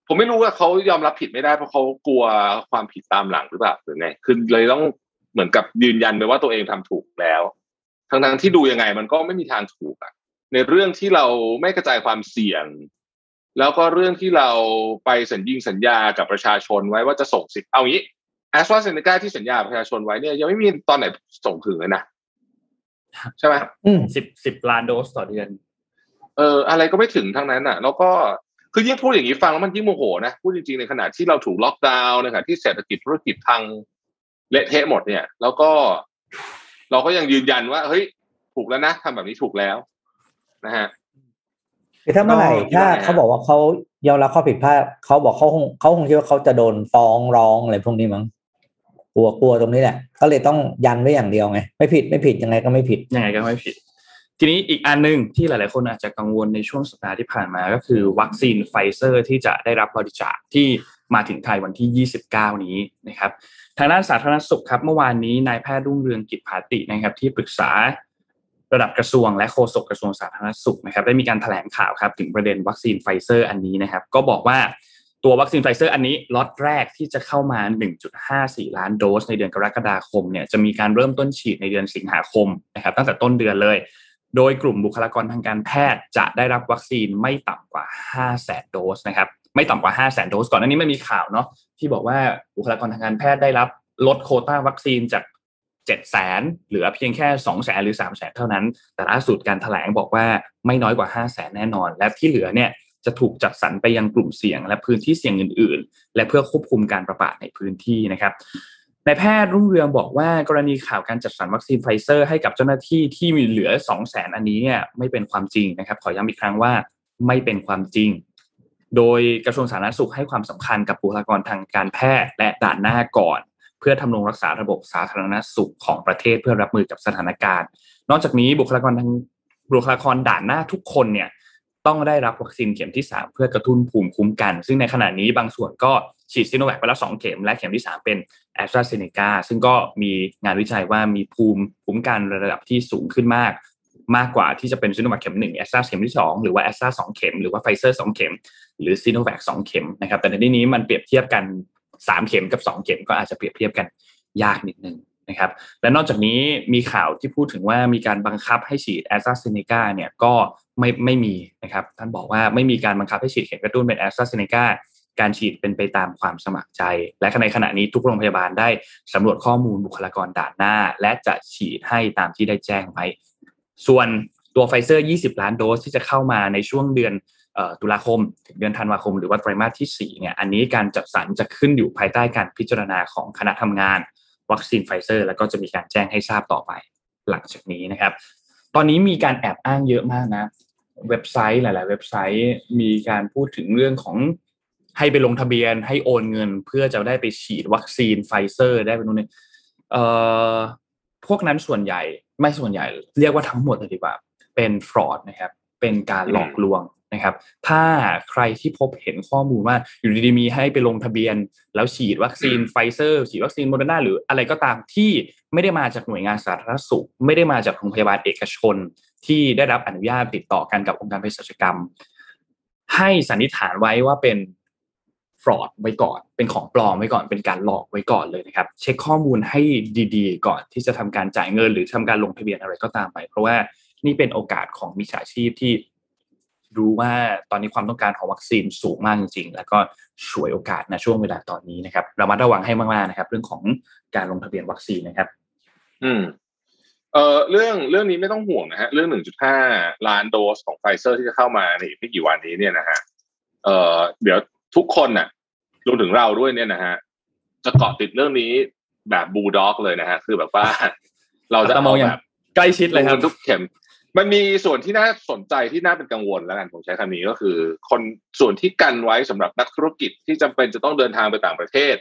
ผมไม่รู้ว่าเขายอมรับผิดไม่ได้เพราะเขากลัวความผิดตามหลังหรือเปล่าหรือไงคือเลยต้องเหมือนกับยืนยันไปว่าตัวเองทำถูกแล้วทั้งทั้งๆที่ดูยังไงมันก็ไม่มีทางถูกอะ ในเรื่องที่เราไม่กระจายความเสี่ยง แล้วก็เรื่องที่เราไปสัญญิงสัญญากับประชาชนไว้ว่าจะส่งสิทธิ์เอางี้แอสตราเซเนกาที่สัญญาประชาชนไว้เนี่ยยังไม่มีตอนไหนส่งถึงเลยนะใช่ไหมอืมสิบสิบล้านโดสต่อเดือน เออ อะไรก็ไม่ถึงทั้งนั้นอะ แล้วก็คือยิ่งพูดอย่างนี้ฟังแล้วมันยิ่งโมโหนะพูดจริงๆในขณะที่เราถูกล็อกดาวน์ในขณะที่เศรษฐกิจธุรกิจพังเละเทะหมดเนี่ย แล้วก็เราก็ยังยืนยันว่า เฮ้ย ถูกแล้วนะทำแบบนี้ถูกแล้ว นะฮะคือถ้าเมื่อไหร่ก็ถ้ายังไงฮะเขาบอกว่าเขายอมรับข้อผิดพลาดเขาบอกเขาคงเขาคงคิดว่าเขาจะโดนฟ้องร้องอะไรพวกนี้มั้งกลัวกลัวตรงนี้แหละ ก็เลยต้องยันไว้อย่างเดียวไง ไม่ผิดไม่ผิดยังไงก็ไม่ผิดยังไงก็ไม่ผิด ทีนี้อีกอันหนึ่งที่หลาย ๆ คนอาจจะกังวลในช่วงสัปดาห์ที่ผ่านมา ก็คือวัคซีนไฟเซอร์ที่จะได้รับบริจาคที่มาถึงไทยวันที่ 29 นี้นะครับ ทางด้านสาธารณสุขครับ เมื่อวานนี้นายแพทย์รุ่งเรืองกิจผาตินะครับ ที่ปรึกษา ระดับกระทรวงและโฆษกกระทรวงสาธารณสุขนะครับได้มีการแถลงข่าวครับถึงประเด็นวัคซีนไฟเซอร์อันนี้นะครับ ก็บอกว่าตัววัคซีนไฟเซอร์อันนี้ล็อตแรกที่จะเข้ามา 1.54 ล้านโดสในเดือนกรกฎาคมเนี่ยจะมีการเริ่มต้นฉีดในเดือนสิงหาคมนะครับ ตั้งแต่ต้นเดือนเลย โดยกลุ่มบุคลากรทางการแพทย์จะได้รับวัคซีนไม่ต่ำกว่า5 0 0 0 0 0โดสนะครับไม่ต่ำกว่า5 0 0 0 0 0โดสก่อนหน้านี้ไมันมีข่าวเนาะที่บอกว่าบุคลากรทางการแพทย์ได้รับลดโคต้าวัคซีนจาก 7 0 0 0 0เหลือเพียงแค่ 2 0 0 0 0 0 หรือ 3 0 0 0 0 0 เท่านั้น แต่ล่าสุดการถแถลงบอกว่าไม่น้อยกว่า 5 0 0 0 0 0 แน่นอน และที่เหลือเนี่ยจะถูกจัดสรรไปยังกลุ่มเสี่ยง และพื้นที่เสี่ยงอื่น ๆ และเพื่อควบคุมการระบาดในพื้นที่นะครับนายแพทย์รุ่งเรืองบอกว่ากรณีข่าวการจัดสรรวัคซีนไฟเซอร์ให้กับเจ้าหน้าที่ที่มีเหลือ 2 0 0 0 0 0 อันนี้เนี่ยไม่เป็นความจริงนะครับ ขอย้ำอีกครั้งว่าไม่เป็นความจริง โดยกระทรวงสาธารณสุขให้ความสำคัญกับบุคลากรทางการแพทย์และด่านหน้าก่อน เพื่อธำรงรักษาระบบสาธารณสุขของประเทศเพื่อรับมือกับสถานการณ์ นอกจากนี้บุคลากรทางบุคลากรด่านหน้าทุกคนเนี่ยต้องได้รับวัคซีนเข็มที่ 3 เพื่อกระตุ้นภูมิคุ้มกัน ซึ่งในขณะนี้บางส่วนก็ฉีดซิโนแวคไปแล้ว 2 เข็ม และเข็มที่ 3 เป็นแอสตราเซเนกาซึ่งก็มีงานวิจัยว่ามีภูมิคุ้มกันระดับที่สูงขึ้นมาก มากกว่าที่จะเป็นซิโนแวคเข็มหนึ่งแอสตราเข็มที่ 2 หรือว่าแอสตราสองเข็ม หรือว่าไฟเซอร์สองเข็ม หรือซีโนแวคสองเข็มนะครับแต่ในที่นี้มันเปรียบเทียบกัน 3เข็มกับ2เข็มก็อาจจะเปรียบเทียบกันยากนิดนึงนะครับ และนอกจากนี้มีข่าวที่พูดถึงว่ามีการบังคับให้ฉีดแอสตราเซเนกาเนี่ยก็ไม่ไม่มีนะครับ ท่านบอกว่าไม่มีการบังคับให้ฉีดเข็มกระตุ้นเป็นแอสตราเซเนกาการฉีดเป็นไปตามความสมัครใจ และในขณะนี้ทุกโรงพยาบาลได้สำรวจข้อมูลบุคลากรด่านหน้า และจะฉีดให้ตามที่ได้แจ้งไว้ ส่วนตัวไฟเซอร์ 20 ล้านโดสที่จะเข้ามาในช่วงเดือน ตุลาคมถึงเดือนธันวาคม หรือว่าไตรมาสที่4เนี่ยอันนี้การจัดสรรจะขึ้นอยู่ภายใต้การพิจารณาของคณะทำงาน วัคซีนไฟเซอร์ แล้วก็จะมีการแจ้งให้ทราบต่อไปหลังจากนี้นะครับ ตอนนี้มีการแอบอ้างเยอะมากนะ เว็บไซต์หลาย ๆ เว็บไซต์มีการพูดถึงเรื่องของให้ไปลงทะเบียนให้โอนเงิน เพื่อจะได้ไปฉีดวัคซีนไฟเซอร์ได้เป็นนู่นนี่เอ่อพวกนั้นส่วนใหญ่ไม่ส่วนใหญ่ เรียกว่าทั้งหมดเลยดีกว่า เป็น fraud นะครับ เป็นการหลอกลวง นะครับ ถ้าใครที่พบเห็นข้อมูลว่าอยู่ดีๆมีให้ไปลงทะเบียน แล้วฉีดวัคซีนไฟเซอร์ฉีดวัคซีนโมเดอร์นาหรืออะไรก็ตามที่ไม่ได้มาจากหน่วยงานสาธารณสุข ไม่ได้มาจากโรงพยาบาลเอกชน ที่ได้รับอนุญาตติดต่อกันกับองค์การเภสัชกรรม ให้สันนิษฐานไว้ว่าเป็นฟรอดไว้ก่อน เป็นของปลอมไว้ก่อน เป็นการหลอกไว้ก่อนเลยนะครับ เช็คข้อมูลให้ดีๆ ก่อนที่จะทำการจ่ายเงิน หรือทำการลงทะเบียนอะไรก็ตามไป เพราะว่านี่เป็นโอกาสของมิจฉาชีพที่ รู้ว่าตอนนี้ความต้องการของวัคซีนสูงมากจริงๆ แล้วก็ช่วยโอกาสในช่วงเวลาตอนนี้นะครับเรามาระวังให้มากๆนะครับ เรื่องของการลงทะเบียนวัคซีนนะครับ อืมเอ่อเรื่องเรื่องนี้ไม่ต้องห่วงนะฮะเรื่อง 1.5 ล้านโดสของไฟเซอร์ที่จะเข้ามาในอีกไม่กี่วันนี้เนี่ยนะฮะเอ่อเดี๋ยวทุกคนน่ะรวมถึงเราด้วยเนี่ยนะฮะจะเกาะติดเรื่องนี้แบบบูด็อกเลยนะฮะคือแบบว่า เราจะเอาแบบใกล้ชิดเลยครับทุกเข็ม มันมีส่วนที่น่าสนใจที่น่าเป็นกังวลแล้วกันผมใช้คำนี้ก็คือ คนส่วนที่กันไว้สำหรับนักธุรกิจที่จำเป็นจะต้องเดินทางไปต่างประเทศ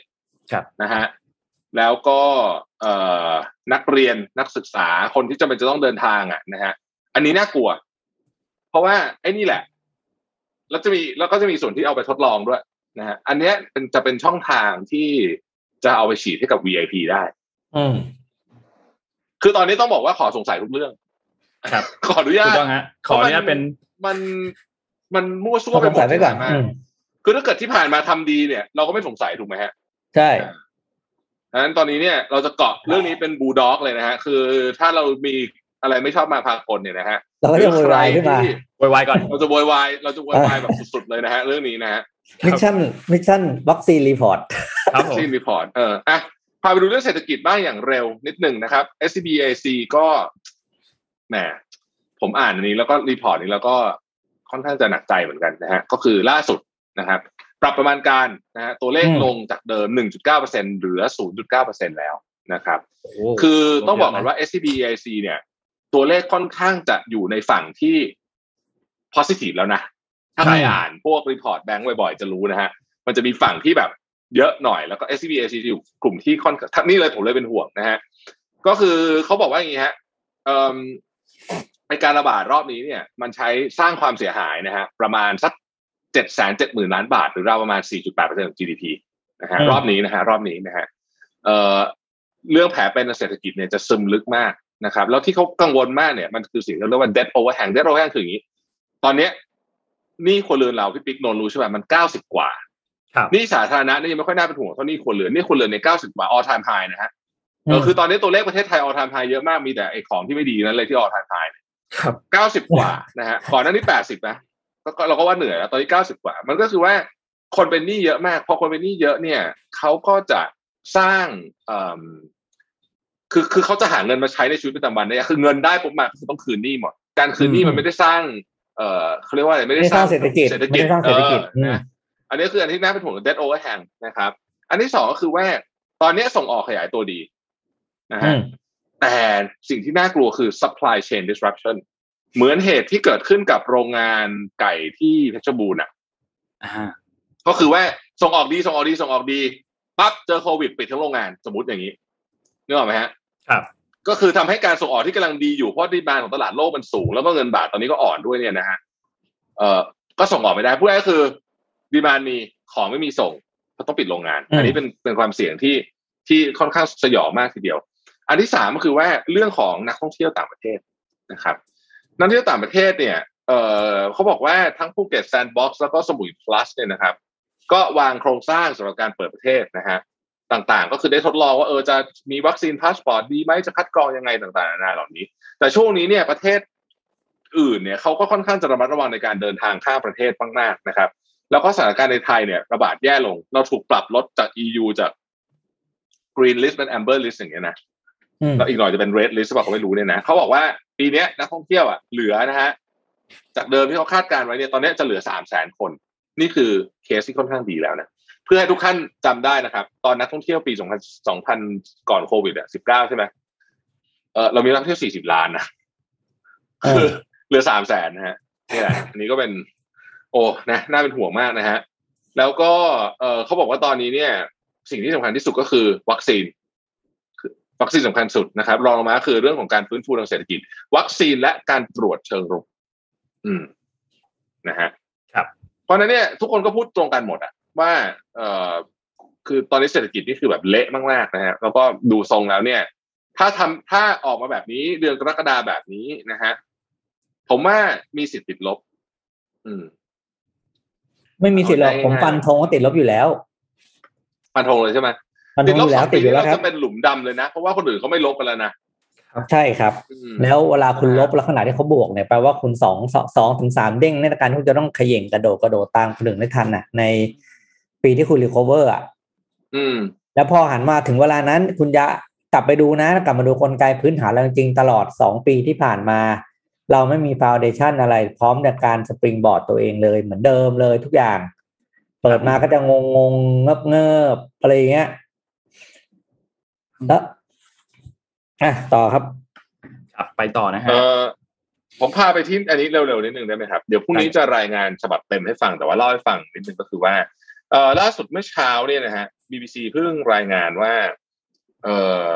ครับนะฮะแล้วก็เอ่อนักเรียนนักศึกษาคนที่จำเป็นจะต้องเดินทางอะนะฮะอันนี้น่ากลัว เพราะว่าไอ้นี่แหละ แล้วจะมีแล้วก็จะมีส่วนที่เอาไปทดลองด้วยนะฮะอันเนี้ยเป็นจะเป็นช่องทางที่จะเอาไปฉีดให้กับ VIP ได้ อืมคือตอนนี้ต้องบอกว่าขอสงสัยทุกเรื่อง ครับ ขออนุญาถูตกต้องฮะขออนุญาตเป็นมันมันมั่วซั่ขวอไปสงหมสัดยไว้ที่ก่อนผ่านมาอืมคือถ้าเกิดที่ผ่านมาทำดีเนี่ย เราก็ไม่สงสัยถูกไหมฮะ ใช่ดังนั้นตอนนี้เนี่ยเราจะเกาะเรื่องนี้เป็น bulldog เลยนะฮะ คือถ้าเรามีอะไรไม่ชอบมาพากลเนี่ยนะฮะเราก็จะโวยวายขึ้นมาที่ไวๆก่อน เราจะโวยวายเราจะโวยวายแบบสุดๆเลยนะฮะ เรื่องนี้นะฮะ mission mission vaccine reportครับผม vaccine report เอออะพาไปดูเรื่องเศรษฐกิจบ้างอย่างเร็วนิดหนึ่งนะครับ SCB EIC ก็ แหมผมอ่านอันนี้แล้วก็ report นี้แล้วก็ค่อนข้างจะหนักใจเหมือนกันนะฮะก็คือล่าสุดนะครับ ปรับประมาณการนะฮะตัวเลขอืมลงจากเดิม 1.9%เหลือ 0.9%แล้วนะครับโอ้คือต้องบอกก่อนว่า SCBAC เนี่ย ตัวเลขค่อนข้างจะอยู่ในฝั่งที่ positive แล้วนะ ถ้าใครอืมอ่านพวกรีพอร์ตแบงก์บ่อยๆ จะรู้นะฮะ มันจะมีฝั่งที่แบบเยอะหน่อยแล้วก็ SCBAC จะอยู่กลุ่มที่ค่อนข้างนี่เลยผมเลยเป็นห่วงนะฮะ ก็คือเขาบอกว่าอย่างนี้ฮะเอ่อ ในการระบาดรอบนี้เนี่ยมันใช้สร้างความเสียหายนะฮะประมาณสักเจ็ดแสนเจ็ดหมื่นล้านบาท หรือราวประมาณ4.8%ของ GDP นะฮะอืมรอบนี้นะฮะรอบนี้นะฮะเอ่อเรื่องแผลเป็นเศรษฐกิจเนี่ยจะซึมลึกมากนะครับ แล้วที่เขากังวลมากเนี่ยมันคือสิ่งที่เรียกว่า debt overhang debt overhang คืออย่างนี้ ตอนเนี้ยหนี่ครัวเรือนเราพี่ปิ๊กโนนรู้ใช่ไหมมันเก้าสิบกว่าครับหนี่สาธารณะนี่ยังไม่ค่อยน่าเป็นห่วงเท่าหนี่ครัวเรือนหนี่ครัวเรือนในเก้าสิบกว่า all time high นะฮะเออคือตอนนี้ตัวเลขประเทศไทย all time high เยอะมากมีแต่ไอ้ของที่ไม่ดีนั่นเลยที่ all time high ครับเก้าสิบกว่านะฮะก่อนหน้านี้แปดสิบนะก็ก็เราก็ว่าเหนื่อยแล้วตอนนี้เก้าสิบกว่า มันก็คือว่าคนเป็นหนี้เยอะมากพอคนเป็นหนี้เยอะเนี่ยเขาก็จะสร้างเอ่อคือคือเขาจะหาเงินมาใช้ในชีวิตประจำวันได้คือเงินได้ปุ๊บมาคือต้องคืนหนี้หมด การคืนหนี้อืมมันไม่ได้สร้าง เอ่อเขาเรียกว่าอะไรไม่ได้ไม่ได้สร้างเศรษฐกิจเศรษฐกิจไม่ได้สร้างเศรษฐกิจออนะอันนี้คืออันที่น่าเป็นห่วง debt overhang นะครับ อันที่สองก็คือว่าตอนนี้ส่งออกขยายตัวดีนะอืฮะม แต่สิ่งที่น่ากลัวคือ supply chain disruption เหมือนเหตุที่เกิดขึ้นกับโรงงานไก่ที่เพชรบูรณ์อะอ่าก็คือว่าส่งออกดีส่งออกดีส่งออกดีปั๊บเจอโควิดปิดทั้งโรงงานสมมติอย่างนี้นึกออกไหมฮะ ครับ ก็คือทำให้การส่งออกที่กำลังดีอยู่เพราะดีมานของตลาดโลกมันสูง แล้วก็เงินบาทตอนนี้ก็อ่อนด้วยเนี่ยนะฮะเอ่อก็ส่งออกไม่ได้พูดง่ายๆคือ demand มีของไม่มีส่งก็ต้องปิดโรงงานอืมอันนี้เป็นเป็นความเสี่ยงที่ที่ค่อนข้างสยองมากทีเดียว อันที่สามก็คือว่าเรื่องของนักท่องเที่ยวต่างประเทศนะครับ นักท่องเที่ยวต่างประเทศเนี่ยเออเขาบอกว่าทั้งภูเก็ตแซนด์บ็อกซ์แล้วก็สมุยพลัสเนี่ยนะครับ ก็วางโครงสร้างสำหรับการเปิดประเทศนะฮะต่างๆ ก็คือได้ทดลองว่าเออจะมี vaccine passport ดีไหมจะคัดกรองยังไงต่างๆนานาเหล่านี้ แต่ช่วงนี้เนี่ยประเทศอื่นเนี่ยเขาก็ค่อนข้างจะระมัดระวังในการเดินทางข้ามประเทศมากๆนะครับ แล้วก็สถานการณ์ในไทยเนี่ยระบาดแย่ลง เราถูกปรับลดจาก EU จาก Green List เป็น Amber List อย่างเงี้ยนะ แล้วอีกหน่อยจะเป็นเรดลิสต์บอกเขาไม่รู้เนี่ยนะเขาบอกว่าปีเนี้ยนักท่องเที่ยวอะเหลือนะฮะจากเดิมที่เขาคาดการณ์ไว้เนี่ยตอนเนี้ยจะเหลือสามแสนคน นี่คือเคสที่ค่อนข้างดีแล้วนะเพื่อให้ทุกท่านจำได้นะครับ ตอนนักท่องเที่ยวปี2000 2000ก่อนโควิดอะ19ใช่ไหมเออเรามีนักท่องเที่ยว40ล้านนะเออคือเหลือ3แสนนะฮะนี่แหละอันนี้ก็เป็น โอ้นะน่าเป็นห่วงมากนะฮะแล้วก็เออเขาบอกว่าตอนนี้เนี่ย สิ่งที่สำคัญที่สุดก็คือวัคซีนคือ วัคซีนสำคัญสุดนะครับ รองลงมาคือเรื่องของการฟื้นฟูทางเศรษฐกิจ วัคซีนและการตรวจเชิงรุก อืมนะฮะครับ เพราะฉะนั้นเนี่ย ทุกคนก็พูดตรงกันหมดอะว่าเอ่อคือตอนนี้เศรษฐกิจนี่คือแบบเละมากๆนะฮะแล้วก็ดูทรงแล้วเนี่ย ถ้าทำถ้าออกมาแบบนี้เดือนกรกฎาแบบนี้นะฮะผมว่ามีสิทธิ์ติดลบ อืม ไม่มีสิทธิ์หรอกเอาได้ผมง่ายฟันธงว่าติดลบอยู่แล้ว ฟันธงเลยใช่ไหม ฟันธงอยู่แล้วสงติดอยู่แล้วครับจะเป็นหลุมดำเลยนะ เพราะว่าคนอื่นเขาไม่ลบกันแล้วนะใช่ครับอืมแล้วเวลาคุณลบลักษณะที่เขาบวกเนี่ยแปลว่าคุณสองสองสองถึงสามเด้งในการที่คุณจะต้องเขย่งกระโดดกระโดดตามคนอื่นได้ทันน่ะ ในปีที่คุณ recover อะอืมแล้วพอหันมาถึงเวลานั้น คุณจะกลับไปดูนะ กลับมาดูกลไกพื้นฐานแล้วจริงๆตลอดสองปีที่ผ่านมา เราไม่มี foundation อะไร พร้อมในการ springboard ตัวเองเลยเหมือนเดิมเลยทุกอย่าง เปิดมาก็จะงงงงเงิบเงิบๆอะไรอย่างเงี้ย แล้วอะต่อครับครับไปต่อนะฮะเออผมพาไปที่อันนี้เร็วๆนิดนึงได้ไหมครับ เดี๋ยวพรุ่งนี้จะรายงานฉบับเต็มให้ฟังแต่ว่าเล่าให้ฟังนิดนึงก็คือว่าเอ่อล่าสุดเมื่อเช้าเนี่ยนะฮะ BBC เพิ่งรายงานว่าเอ่อ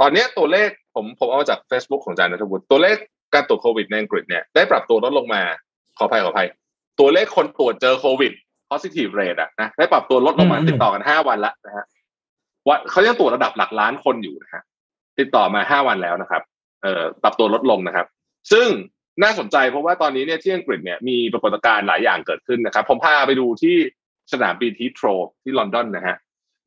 ตอนเนี้ยตัวเลขผมผมเอามาจาก Facebook ของอาจารย์นัทวุฒิตัวเลขการตรวจโควิดในอังกฤษเนี่ยได้ปรับตัวลดลงมาขออภัยขออภัย ตัวเลขคนตรวจเจอโควิด positive rate อะนะได้ปรับตัวลดลงมาอืมติดต่อกันห้าวันแล้วนะฮะ ว่าเขายังตรวจระดับหลักล้านคนอยู่นะฮะติดต่อมาห้าวันแล้วนะครับ เอ่อปรับตัวลดลงนะครับ ซึ่งน่าสนใจเพราะว่าตอนนี้เนี่ยที่อังกฤษเนี่ยมีปรากฏการณ์หลายอย่างเกิดขึ้นนะครับ ผมพาไปดูที่สนามบินฮีทโรที่ลอนดอนนะฮะ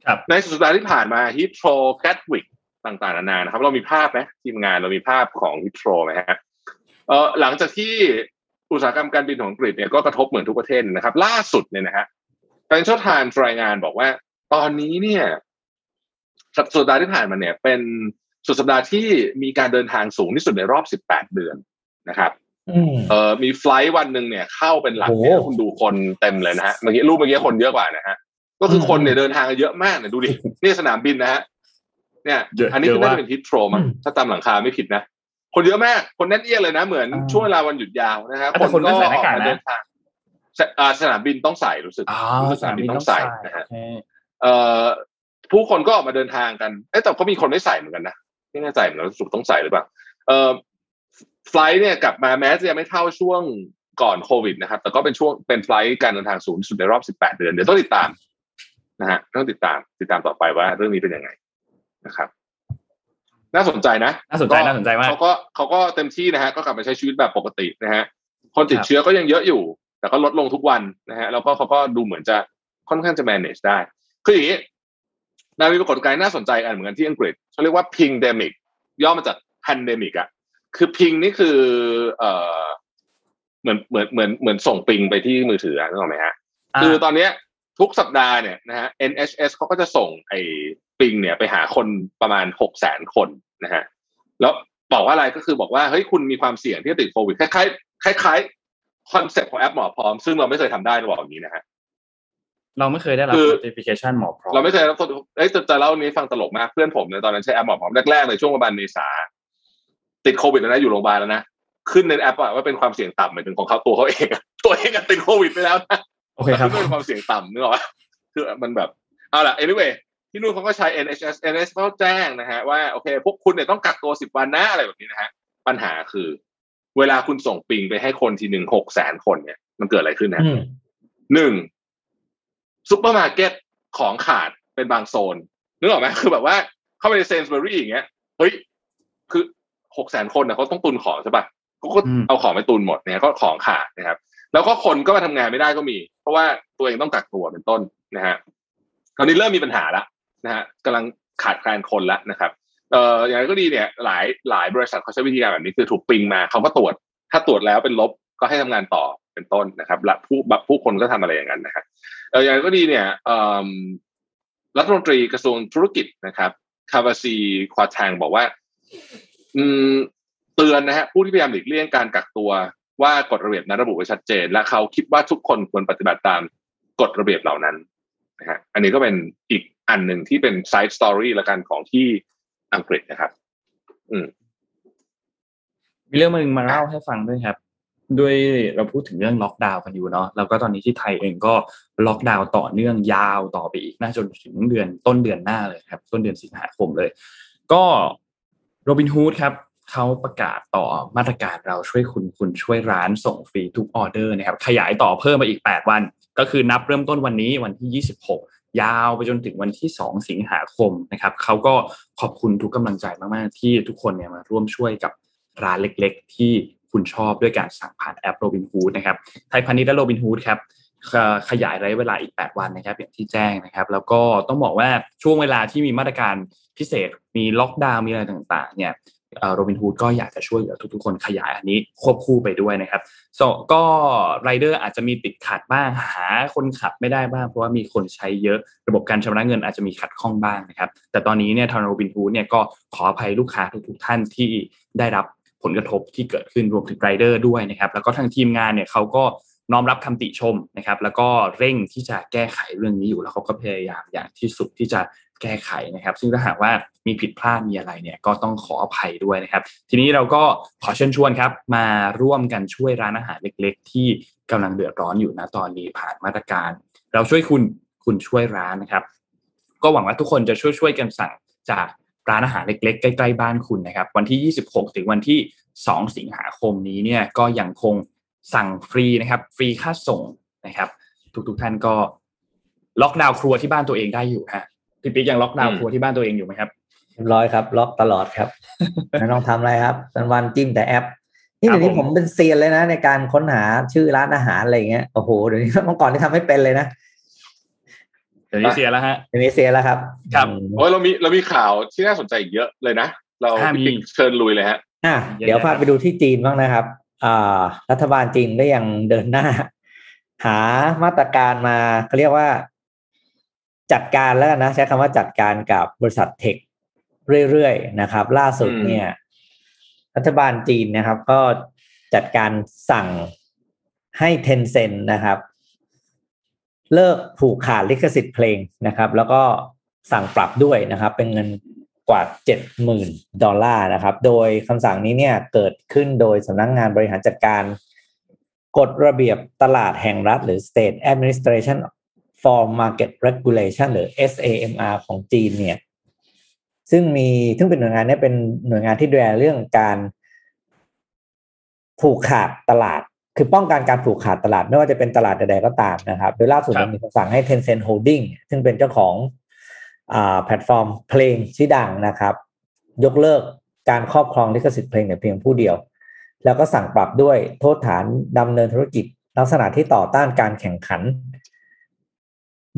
ครับในสุดสัปดาห์ที่ผ่านมาฮีทโรแกตวิกต่างๆนานานะครับ เรามีภาพไหมทีมงานเรามีภาพของฮีทโรไหมฮะเอ่อหลังจากที่อุตสาหกรรมการบินของอังกฤษเนี่ยก็กระทบเหมือนทุกประเทศนะครับ ล่าสุดเนี่ยนะฮะ Financial Times รายงานบอกว่า ตอนนี้เนี่ย สัปดาห์ที่ผ่านมาเนี่ย เป็นสุดสัปดาห์ที่มีการเดินทางสูงที่สุดในรอบ 18 เดือนนะครับอืมเอ่อมีไฟลท์วันหนึ่งเนี่ยเข้าเป็นหลักเนี่ยโอ้โหคุณดูคนเต็มเลยนะฮะเมื่อกี้รูปเมื่อกี้คนเยอะกว่านะฮะก็คือคนเนี่ยเดินทางกันเยอะมากเนี่ยดูดินี่สนามบินนะฮะเนี่ยเยอะอันนี้คือเยอะน่ามากจะเป็นฮิตโทรมั้งอืมถ้าตามหลังคาไม่ผิดนะคนเยอะมาก คนแน่นเอียดเลยนะ เหมือนอ่าช่วงเวลาวันหยุดยาวนะฮะแต่คนไม่ใส่หน้ากากนะเดินทางสอ่าสนามบินต้องใส่รู้สึกอ๋อรู้สึกสนามบินต้องใส่นะฮะโอเคเอ่อ ผู้คนก็ออกมาเดินทางกันเอ๊ะแต่ก็มีคนไม่ใส่เหมือนกันนะไม่แน่ใจเหมือนกันว่าสรุปต้องใส่หรือเปล่าเอ่อไฟลท์เนี่ยกลับมาแม้จะยังไม่เท่าช่วงก่อนโควิดนะครับ แต่ก็เป็นช่วงเป็นไฟลท์การเดินทางสูงที่สุดในรอบ 18 เดือน เดี๋ยวต้องติดตามนะฮะต้องติดตามติดตามต่อไปว่าเรื่องนี้เป็นยังไงนะครับ น่าสนใจนะน่าสนใจน่าสนใจมากเขาก็เขาก็เต็มที่นะฮะก็กลับมาใช้ชีวิตแบบปกตินะฮะคนติดครับเชื้อก็ยังเยอะอยู่ แต่ก็ลดลงทุกวันนะฮะแล้วก็เขาก็ดูเหมือนจะค่อนข้างจะ manage ได้คืออย่างนี้ นะ มีปรากฏการณ์น่าสนใจอันเหมือนกันที่อังกฤษเขาเรียกว่า pingdemic ย่อมาจาก pandemic อะคือ ping นี่คือเอ่อเหมือนเหมือนเหมือนเหมือนส่ง ping ไปที่มือถืออะนึกออกไหมฮะ คือตอนเนี้ยทุกสัปดาห์เนี่ยนะฮะ NHS เขาก็จะส่งไอ้ ping เนี่ยไปหาคนประมาณหกแสนคนนะฮะแล้วบอกว่าอะไรก็คือบอกว่าเฮ้ยคุณมีความเสี่ยงที่จะติดโควิดคล้ายๆคล้ายๆ concept ของแอปหมอพร้อม ซึ่งเราไม่เคยทำได้เราบอกอย่างนี้นะฮะ เราไม่เคยได้รับคือ notification หมอพร้อมเราไม่เคยรับเอ้ยจะจะเล่านี้ฟังตลกมากเพื่อนผมเนี่ยตอนนั้นใช้แอปหมอพร้อมแรกๆเลยช่วงประมาณเมษาติดโควิดแล้วนะอยู่โรงพยาบาลแล้วนะขึ้นในแอปอะว่าเป็นความเสี่ยงต่ำหมายถึงของเขาตัวเขาเองอะตัวเองอะติดโควิดไปแล้วนะโอเคครับแต่เป็นความเสี่ยงต่ำนึกออกปะคือมันแบบเอาล่ะ anyway ที่นู่นเขาก็ใช้ NHS NHS เขาแจ้งนะฮะว่าโอเค พวกคุณเนี่ยต้องกักตัวสิบวันนะอะไรแบบนี้นะฮะปัญหาคือ เวลาคุณส่งปิงไปให้คนทีหนึ่งหกแสนคนเนี่ย มันเกิดอะไรขึ้นนะอืมหนึ่ง ซุปเปอร์มาร์เก็ตของขาดเป็นบางโซนนึกออกไหมคือแบบว่าเข้าไปใน Sainsbury's อย่างเงี้ยเฮ้ยคือหกแสนคนนะเขาต้องตุนของใช่ปะเขาก็อืมเอาของไปตุนหมดเนี่ยก็ของขาดนะครับ แล้วก็คนก็มาทำงานไม่ได้ก็มี เพราะว่าตัวเองต้องกักตัวเป็นต้นนะฮะตอนนี้เริ่มมีปัญหาแล้วนะฮะกำลังขาดแคลนคนแล้วนะครับเอ่ออย่างไรก็ดีเนี่ย หลายหลายบริษัทเขาใช้วิธีการแบบนี้คือถูก ping มาเขาก็ตรวจ ถ้าตรวจแล้วเป็นลบก็ให้ทำงานต่อ เป็นต้นนะครับและผู้บบผู้คนก็ทำอะไรอย่างนั้นนะครับเอออย่างไรก็ดีเนี่ยรัฐมนตรีกระทรวงธุรกิจนะครับควาซีควาร์เต็งบอกว่า อืมเตือนนะฮะผู้ที่พยายามหลีกเลี่ยงการกักตัวว่ากฎระเบียบนั้นระบุไว้ชัดเจน และเขาคิดว่าทุกคนควรปฏิบัติตามกฎระเบียบเหล่านั้นนะฮะอันนี้ก็เป็นอีกอันหนึ่งที่เป็น side story ละกันของที่อังกฤษนะครับ อืมมีเรื่องมึงมาเล่าให้ฟังด้วยครับ ด้วยเราพูดถึงเรื่องล็อกดาวน์กันอยู่เนาะแล้วก็ตอนนี้ที่ไทยเองก็ล็อกดาวน์ต่อเนื่องยาวต่อไปอีกน่าจนถึงเดือนต้นเดือนหน้าเลยครับ ต้นเดือนสิงหาคมเลย ก็โรบินฮูดครับเขาประกาศต่อมาตรการเราช่วยคุณคุณช่วยร้านส่งฟรีทุกออเดอร์นะครับขยายต่อเพิ่มมาอีก 8 วัน ก็คือนับเริ่มต้นวันนี้วันที่ 26 ยาวไปจนถึงวันที่ 2 สิงหาคมนะครับเขาก็ขอบคุณทุกกำลังใจมาก ๆ ที่ทุกคนเนี่ยมาร่วมช่วยกับร้านเล็ก ๆ ที่ คุณชอบด้วยการสั่งผ่านแอปโรบินฮูดนะครับไทยพาณิชย์และโรบินฮูดครับขยายระยะเวลาอีก 8 วันนะครับอย่างที่แจ้งนะครับ แล้วก็ต้องบอกว่าช่วงเวลาที่มีมาตรการพิเศษ มีล็อกดาวน์มีอะไรต่างๆเนี่ยโรบินฮูดก็อยากจะช่วยเหลือทุกๆคนขยายอันนี้ควบคู่ไปด้วยนะครับก็ไรเดอร์อาจจะมีติดขัดบ้างหาคนขับไม่ได้บ้างเพราะว่ามีคนใช้เยอะระบบการชำระเงินอาจจะมีขัดข้องบ้างนะครับ แต่ตอนนี้เนี่ยทางโรบินฮูดเนี่ยก็ขออภัยลูกค้าทุกๆท่านที่ได้รับ ผลกระทบที่เกิดขึ้นรวมถึงไรเดอร์ด้วยนะครับ แล้วก็ทางทีมงานเนี่ยเขาก็น้อมรับคำติชมนะครับ แล้วก็เร่งที่จะแก้ไขเรื่องนี้อยู่แล้วเขาก็พยายามอย่างที่สุดที่จะแก้ไขนะครับ ซึ่งถ้าหากว่ามีผิดพลาดมีอะไรเนี่ยก็ต้องขออภัยด้วยนะครับ ทีนี้เราก็ขอเชิญชวนครับ มาร่วมกันช่วยร้านอาหารเล็ก ๆ ที่กำลังเดือดร้อนอยู่นะตอนนี้ผ่านมาตรการ เราช่วยคุณคุณช่วยร้านนะครับ ก็หวังว่าทุกคนจะช่วยช่วยกันสั่งจาก ร้านอาหารเล็กๆ ใกล้ๆบ้านคุณนะครับ วันที่ 26 ถึงวันที่ 2 สิงหาคมนี้เนี่ยก็ยังคงสั่งฟรีนะครับ ฟรีค่าส่งนะครับ ทุกๆท่านก็ล็อกดาวน์ครัวที่บ้านตัวเองได้อยู่ฮะพี่ปิ๊กยังล็อกดาวน์ครัวที่บ้านตัวเองอยู่ไหมครับเรียบร้อยครับ ล็อกตลอดครับไม่ต้องทำอะไรครับวันวันจิ้มแต่แอปนี่เดี๋ยวนี้ผมเป็นเซียนเลยนะ ในการค้นหาชื่อร้านอาหารอะไรเงี้ยโอ้โหเดี๋ยวนี้เมื่อก่อนที่ทำไม่เป็นเลยนะ เดี๋ยวนี้เสียแล้วฮะเดี๋ยวนี้เสียแล้วครับครับโอ้ยเรามีเรามีข่าวที่น่าสนใจเยอะเลยนะ เราเชิญลุยเลยฮะอะเดี๋ยวพาไปดูที่จีนบ้างนะครับอ่ารัฐบาลจีนก็ยังเดินหน้า หามาตรการมาเขาเรียกว่า จัดการแล้วนะ ใช้คำว่าจัดการกับบริษัทเทคเรื่อยๆนะครับ ล่าสุดเนี่ย รัฐบาลจีนนะครับ ก็จัดการสั่งให้เทนเซ็นนะครับ เลิกผูกขาดลิขสิทธิ์เพลงนะครับ แล้วก็สั่งปรับด้วยนะครับ เป็นเงินกว่าเจ็ดหมื่นดอลลาร์นะครับ โดยคำสั่งนี้เนี่ยเกิดขึ้นโดยสำนักงงานบริหารจัดการ กฎระเบียบตลาดแห่งรัฐ หรือ State Administration for Market Regulation หรือ SAMR ของจีนเนี่ย ซึ่งมีซึ่งเป็นหน่วยงานนี้เป็นหน่วยงานที่ดูแลเรื่องการผูกขาดตลาด คือป้องกันการผูกขาดตลาดไม่ว่าจะเป็นตลาดใดๆก็ตามนะครับ โดยล่าสุดมีคำสั่งให้ Tencent Holding ซึ่งเป็นเจ้าของอ่าแพลตฟอร์มเพลงชื่อดังนะครับ ยกเลิกการครอบครองลิขสิทธิ์เพลงแต่เพียงผู้เดียว แล้วก็สั่งปรับด้วยโทษฐานดำเนินธุรกิจ ลักษณะที่ต่อต้านการแข่งขัน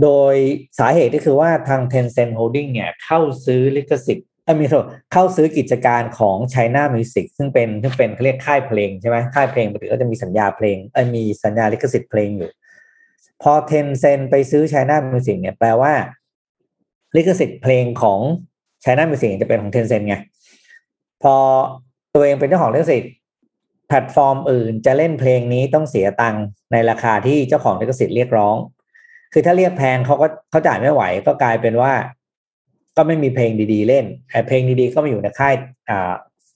โดยสาเหตุก็คือว่าทาง Tencent Holding เนี่ยเข้าซื้อลิขสิทธิ์เออ มีโทษเข้าซื้อกิจการของ China Music ซึ่งเป็นซึ่งเป็นเขาเรียกค่ายเพลงใช่ไหมค่ายเพลงปกติก็จะมีสัญญาเพลงเออมีสัญญาลิขสิทธิ์เพลงอยู่ พอ Tencent ไปซื้อ China Music เนี่ยแปลว่า ลิขสิทธิ์เพลงของ China Music จะเป็นของ Tencent ไงพอตัวเองเป็นเจ้าของลิขสิทธิ์แพลตฟอร์มอื่นจะเล่นเพลงนี้ต้องเสียตังค์ในราคาที่เจ้าของลิขสิทธิ์เรียกร้อง คือถ้าเรียกแพงเขาก็เขาจ่ายไม่ไหวก็กลายเป็นว่า ก็ไม่มีเพลงดีๆเล่นแต่เพลงดีๆก็มาอยู่ในค่ายอ่า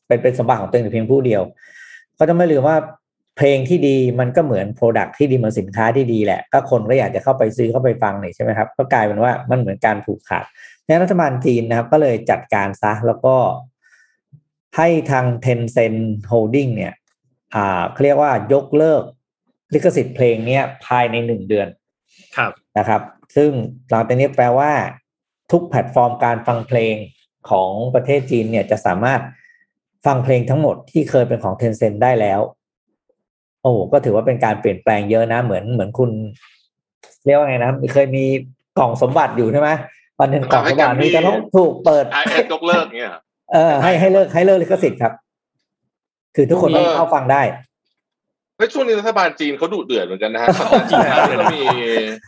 เป็นเป็นสมบัติของตัวเองเพียงผู้เดียว ก็จะไม่ลืมว่าเพลงที่ดีมันก็เหมือนโปรดักที่ดีเหมือนสินค้าที่ดีแหละ ก็คนก็อยากจะเข้าไปซื้อเข้าไปฟังนี่ใช่ไหมครับ ก็กลายเป็นว่ามันเหมือนการผูกขาดนั้นรัฐบาลจีนนะครับ ก็เลยจัดการซะแล้วก็ให้ทาง Tencent Holding เนี่ยอ่าเขาเรียกว่ายกเลิกลิขสิทธิ์เพลงเนี้ยภายในหนึ่งเดือน ครับนะครับ ซึ่งหลังจากนี้แปลว่า ทุกแพลตฟอร์มการฟังเพลงของประเทศจีนเนี่ยจะสามารถฟังเพลงทั้งหมดที่เคยเป็นของเทนเซ็นได้แล้ว โอ้ก็ถือว่าเป็นการเปลี่ยนแปลงเยอะนะ เหมือนเหมือนคุณ เรียกว่าไงนะเคยมีกล่องสมบัติอยู่ใช่ไหมวันหนึ่งกล่องสมบัตินี้จะต้องถูกเปิดไอเอ็ยกเลิกเนี่ยเออให้ให้เลิกให้เลิกลิขสิทธิ์ครับ คือทุกคนต้องเข้าฟังได้เฮ้ยช่วงนี้รัฐบาลจีนเขาดุเดือดเหมือนกันนะฮะจีนเขามี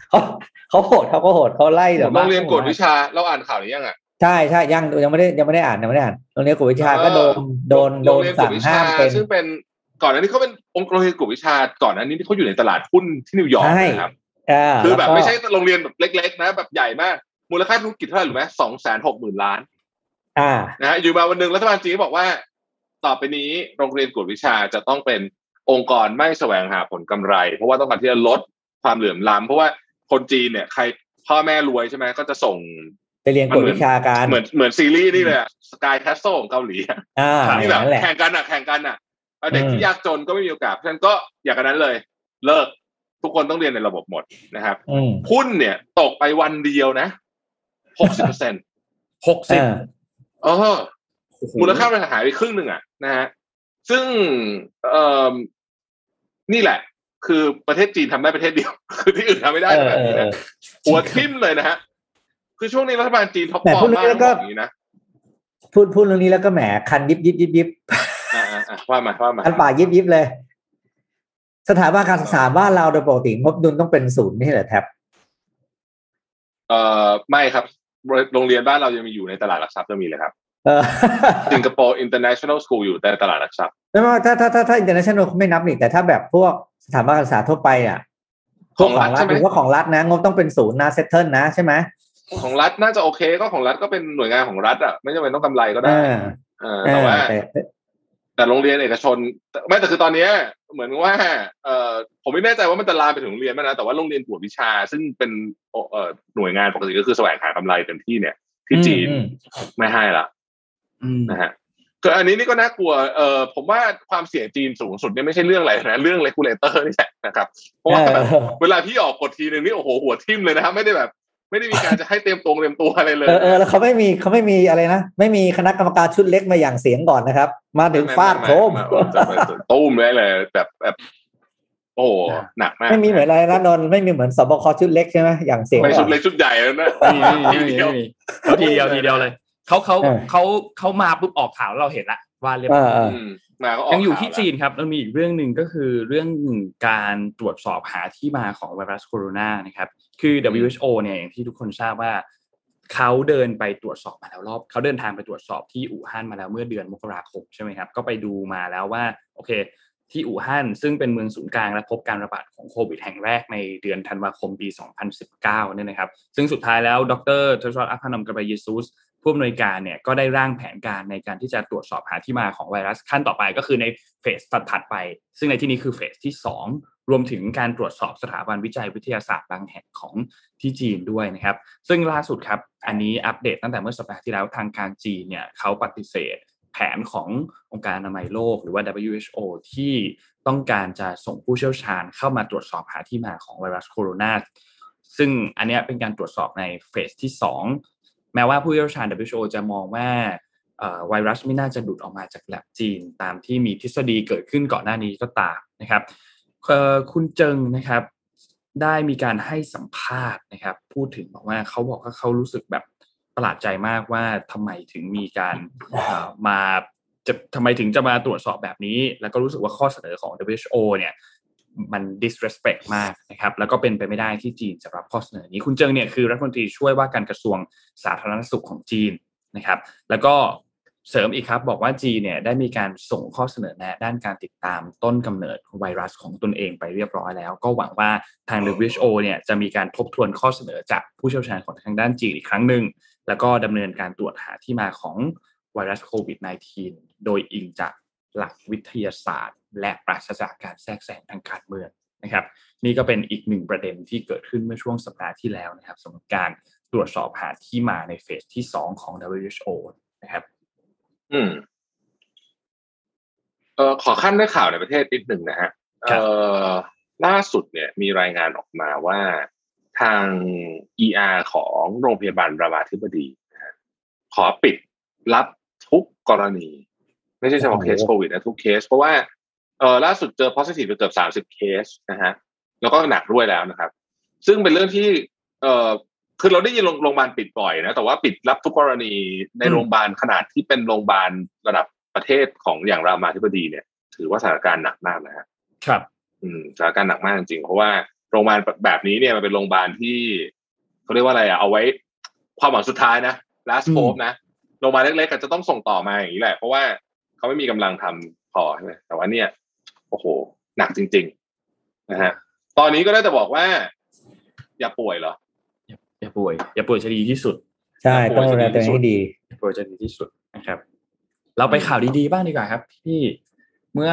เขาเขาโหดเขาก็โหดเขาไล่แบบโรงเรียนกฎวิชาเราอ่านข่าวนี้ยังอะใช่ใช่ยังยังไม่ได้ยังไม่ได้อ่านยังไม่ได้อ่านโรงเรียนกวดวิชาก็โดนโดนโดนโรงเรียกสั่วดงวิห้าชามเป็นซึ่งเป็นก่อนหน้านี้เขาเป็นองค์โรงเรียนกวดวิชาก่อนหน้านี้ที่เขาอยู่ในตลาดหุ้นที่นิวยอร์กใช่นะครับอ่าคือแบบล้วก็ไม่ใช่โรงเรียนแบบเล็ก ๆ นะ แบบใหญ่มากมูลค่าธุรกิจเท่าไหร่หรือไหมสองแสนหกหมื่นล้าน อ่านะฮะอยู่มาวันหนึ่งรัฐบาลจีนก็บอกว่า ต่อไปนี้โรงเรียนกวดวิชาจะต้องเป็น องค์กรไม่แสวงหาผลกำไร เพราะว่าต้องการที่จะลดความเหลื่อมล้ำเพราะว่าคนจีนเนี่ยใครพ่อแม่รวยใช่ไหมก็จะส่งไปเรียนกวดวิชาการเหมือนเหมือนซีรีส์นี่เลยสกายแคสโซของเกาหลีอะอ่าอที่แบบย่างนั้นแหละแข่งกันอะแข่งกันอะเอาเด็กอืมที่ยากจนก็ไม่มีโอกาสเพราะฉะนั้นก็อย่างนั้นเลย เลิกทุกคนต้องเรียนในระบบหมดนะครับอืมหุ้นเนี่ย ตกไปวันเดียวนะหกสิบเปอร์เซ็นต์หกสิบอ่าเออมูลค่ามันหายไปครึ่งหนึ่งอะนะฮะซึ่งเอ่อ นี่แหละ คือประเทศจีนทำได้ประเทศเดียว คือที่อื่นทำไม่ได้เออแบบเออนี้เอนะอหัวทิ่มเลยนะฮะคือช่วงนี้รัฐบาลจีนท็อปแหม่ฟอร์พูดมเรื่องมากนี้แล้วก็บอกอย่างนี้นะพูดพูดเรื่องนี้แล้วก็แหมคันยิบยิบยิบยิบอ่าอ่าอ่าว่ามาว่ามาคันปากยิบยิบเลย สถาบันการศึกษาบ้านเราโดยปกติงบดุลต้องเป็นศูนย์นี่แหละแท็บเอ่อไม่ครับโรงเรียนบ้านเรายังมีอยู่ในตลาดหลักทรัพย์จะมีเลยครับเออ สิงคโปร์ international school อยู่ในตลาดหลักทรัพย์ไม่ว่าถ้าถ้าถ้าถ้า international เขาไม่นับนี่แต่ถ้าแบบพวกสถาบันการศึกษาทั่วไปอะพวกของรัฐใช่ไหมหรือว่าของรัฐนะงบต้องเป็นศูนย์นะเซตเทิลนะใช่ไหมของรัฐน่าจะโอเคก็ของรัฐก็เป็นหน่วยงานของรัฐอะไม่จำเป็นต้องกำไรก็เอได้อเออเอแต่อว่าแต่แต่โรงเรียนเอกชนแต่ไม่แต่คือตอนเนี้ยเหมือนว่าเอ่อผมไม่แน่ใจว่ามันจะลามไปถึงโรงเรียนไหมนะแต่ว่าโรงเรียนกวดวิชา ซึ่งเป็นเอ่อหน่วยงานปกติก็คือแสวงหากำไรเต็มที่เนี่ยที่จีนอืมไม่ให้ละอืม นะฮะก็อันนี้นี่ก็น่ากลัวเอ่อผมว่าความเสี่ยงจีนสูงสุดเนี่ยไม่ใช่เรื่องอะไรนะเรื่อง regulator นี่แหละนะครับเพราะว่าแบบเออเวลาพี่ออกกดทีหนึ่งนี่โอ้โหหัวทิ่มเลยนะครับไม่ได้แบบ ไม่ได้มีการจะให้เตรียมตรงเตรียมตัวอะไรเลยเออเออแล้วเขาไม่มีเขาไม่มีอะไรนะไม่มีคณะกรรมการชุดเล็กมาหยั่งเสียงก่อนนะครับ มาถึงฟาดโคมไไไจะไปตุ้มเลยเลยแบบแบบโอ้โหหนักมากไม่มีเหมือนอะไรนะนนท์ไม่มีเหมือนศบคชุดเล็กใช่ไหมหยั่งเสียงก่อน ไม่ชุดเล็กชุดใหญ่แล้วนะไม่มีไม่มีไม่มีเขาทีเดียวทีเดียวเลย เขาเขาเออเขาเขามาปุ๊บออกข่าวเราเห็นละว่าเรียบเอร้ออยเอออืมมาก็ออกยังอยู่ที่ข่าวจีนครับแล้วมีอีกเรื่องหนึ่งก็คือเรื่องการตรวจสอบหาที่มาของไวรัสโคโรนานะครับ คือ WHO เนี่ยอย่างที่ทุกคนทราบว่าเขาเดินไปตรวจสอบมาแล้วรอบเขาเดินทางไปตรวจสอบที่อู่ฮั่นมาแล้วเมื่อเดือนมกราคมใช่ไหมครับ ก็ไปดูมาแล้วว่าโอเค ที่อู่ฮั่นซึ่งเป็นเมืองศูนย์กลางและพบการระบาดของโควิดแห่งแรกในเดือนธันวาคมปี 2019เนี่ยนะครับ ซึ่งสุดท้ายแล้วดรเทสรอดอัพานอมกบเยซูส ผู้อำนวยการเนี่ยก็ได้ร่างแผนการในการที่จะตรวจสอบหาที่มาของไวรัสขั้นต่อไปก็คือในเฟสถัดไป ซึ่งในที่นี้คือเฟสที่ 2 รวมถึงการตรวจสอบสถาบันวิจัยวิทยาศาสตร์บางแห่งของที่จีนด้วยนะครับ ซึ่งล่าสุดครับ อันนี้อัปเดตตั้งแต่เมื่อสัปดาห์ที่แล้วทางการจีนเนี่ยเขาปฏิเสธแผนขององค์การอนามัยโลกหรือว่า WHO ที่ต้องการจะส่งผู้เชี่ยวชาญเข้ามาตรวจสอบหาที่มาของไวรัสโคโรนาซึ่งอันนี้เป็นการตรวจสอบในเฟสที่ 2 แม้ว่าผู้เชี่ยวชาญ WHO จะมองว่าไวรัสไม่น่าจะหลุดออกมาจากแลบจีน ตามที่มีทฤษฎีเกิดขึ้นก่อนหน้านี้ก็ตามนะครับคุณเจิงนะครับ ได้มีการให้สัมภาษณ์นะครับ พูดถึงบอกว่าเขาบอกว่าเขารู้สึกแบบประหลาดใจมากว่าทำไมถึงมีการมาจะทำไมถึงจะมาตรวจสอบแบบนี้ แล้วก็รู้สึกว่าข้อเสนอของ WHO เนี่ย มัน disrespect มากนะครับแล้วก็เป็นไปไม่ได้ที่จีนจะรับข้อเสนอนี้ คุณเจิงเนี่ยคือรัฐมนตรีช่วยว่าการกระทรวงสาธารณสุขของจีนนะครับ แล้วก็เสริมอีกครับบอกว่าจีนเนี่ยได้มีการส่งข้อเสนอแนะด้านการติดตามต้นกำเนิดของไวรัสของตนเองไปเรียบร้อยแล้ว ก็หวังว่าทาง WHO เนี่ยจะมีการทบทวนข้อเสนอจากผู้เชี่ยวชาญของทางด้านจีนอีกครั้งหนึ่งแล้วก็ดำเนินการตรวจหาที่มาของไวรัสโควิด -19 โดยอิงจาก หลักวิทยาศาสตร์ และปราศจากการแทรกแซงทางการเมืองนะครับ นี่ก็เป็นอีกหนึ่งประเด็นที่เกิดขึ้นเมื่อช่วงสัปดาห์ที่แล้วนะครับสำหรับการตรวจสอบหาที่มาในเฟสที่2ของ WHO นะครับ อืมเอ่อขอขั้นด้วยข่าวในประเทศนิดหนึ่งนะฮะครัเอ่บอล่าสุดเนี่ย มีรายงานออกมาว่าทาง ER ของโรงพยาบาลรามาธิบดีนะฮะขอปิดรับทุกกรณี ไม่ใช่เฉพาะโอ้โหเคสโควิดนะทุกเคส เพราะว่าเออล่าสุดเจอ positive ไปเกือบสามสิบเคสนะฮะแล้วก็หนักด้วยแล้วนะครับ ซึ่งเป็นเรื่องที่เออคือเราได้ยินโรงโรงพยาบาลปิดบ่อยนะแต่ว่าปิดรับทุกกรณีในอืมโรงพยาบาลขนาดที่เป็นโรงพยาบาลระดับประเทศของอย่างรามาธิบดีเนี่ย ถือว่าสถานการณ์หนักมากนะฮะครับ อืมสถานการณ์หนักมากจริงๆเพราะว่าโรงพยาบาลแบบนี้เนี่ยมันเป็นโรงพยาบาลที่เขาเรียกว่าอะไรอะเอาไว้ความหวังสุดท้ายนะ last hope นะโรงพยาบาลเล็กๆก็จะต้องส่งต่อมาอย่างนี้แหละ เพราะว่า เขาไม่มีกำลังทำพอใช่ไหมแต่ว่าเนี่ยโอ้โห หนักจริง ๆ นะฮะ ตอนนี้ก็ได้แต่บอกว่า อย่าป่วยเหรอ อย่าอย่าป่วย อย่าป่วยจะดีที่สุด ใช่ต้องดูแลตัวเองให้ดีอย่าป่วยจะดีที่สุดนะครับ เราไปข่าวดีๆบ้างดีกว่าครับพี่เมื่อ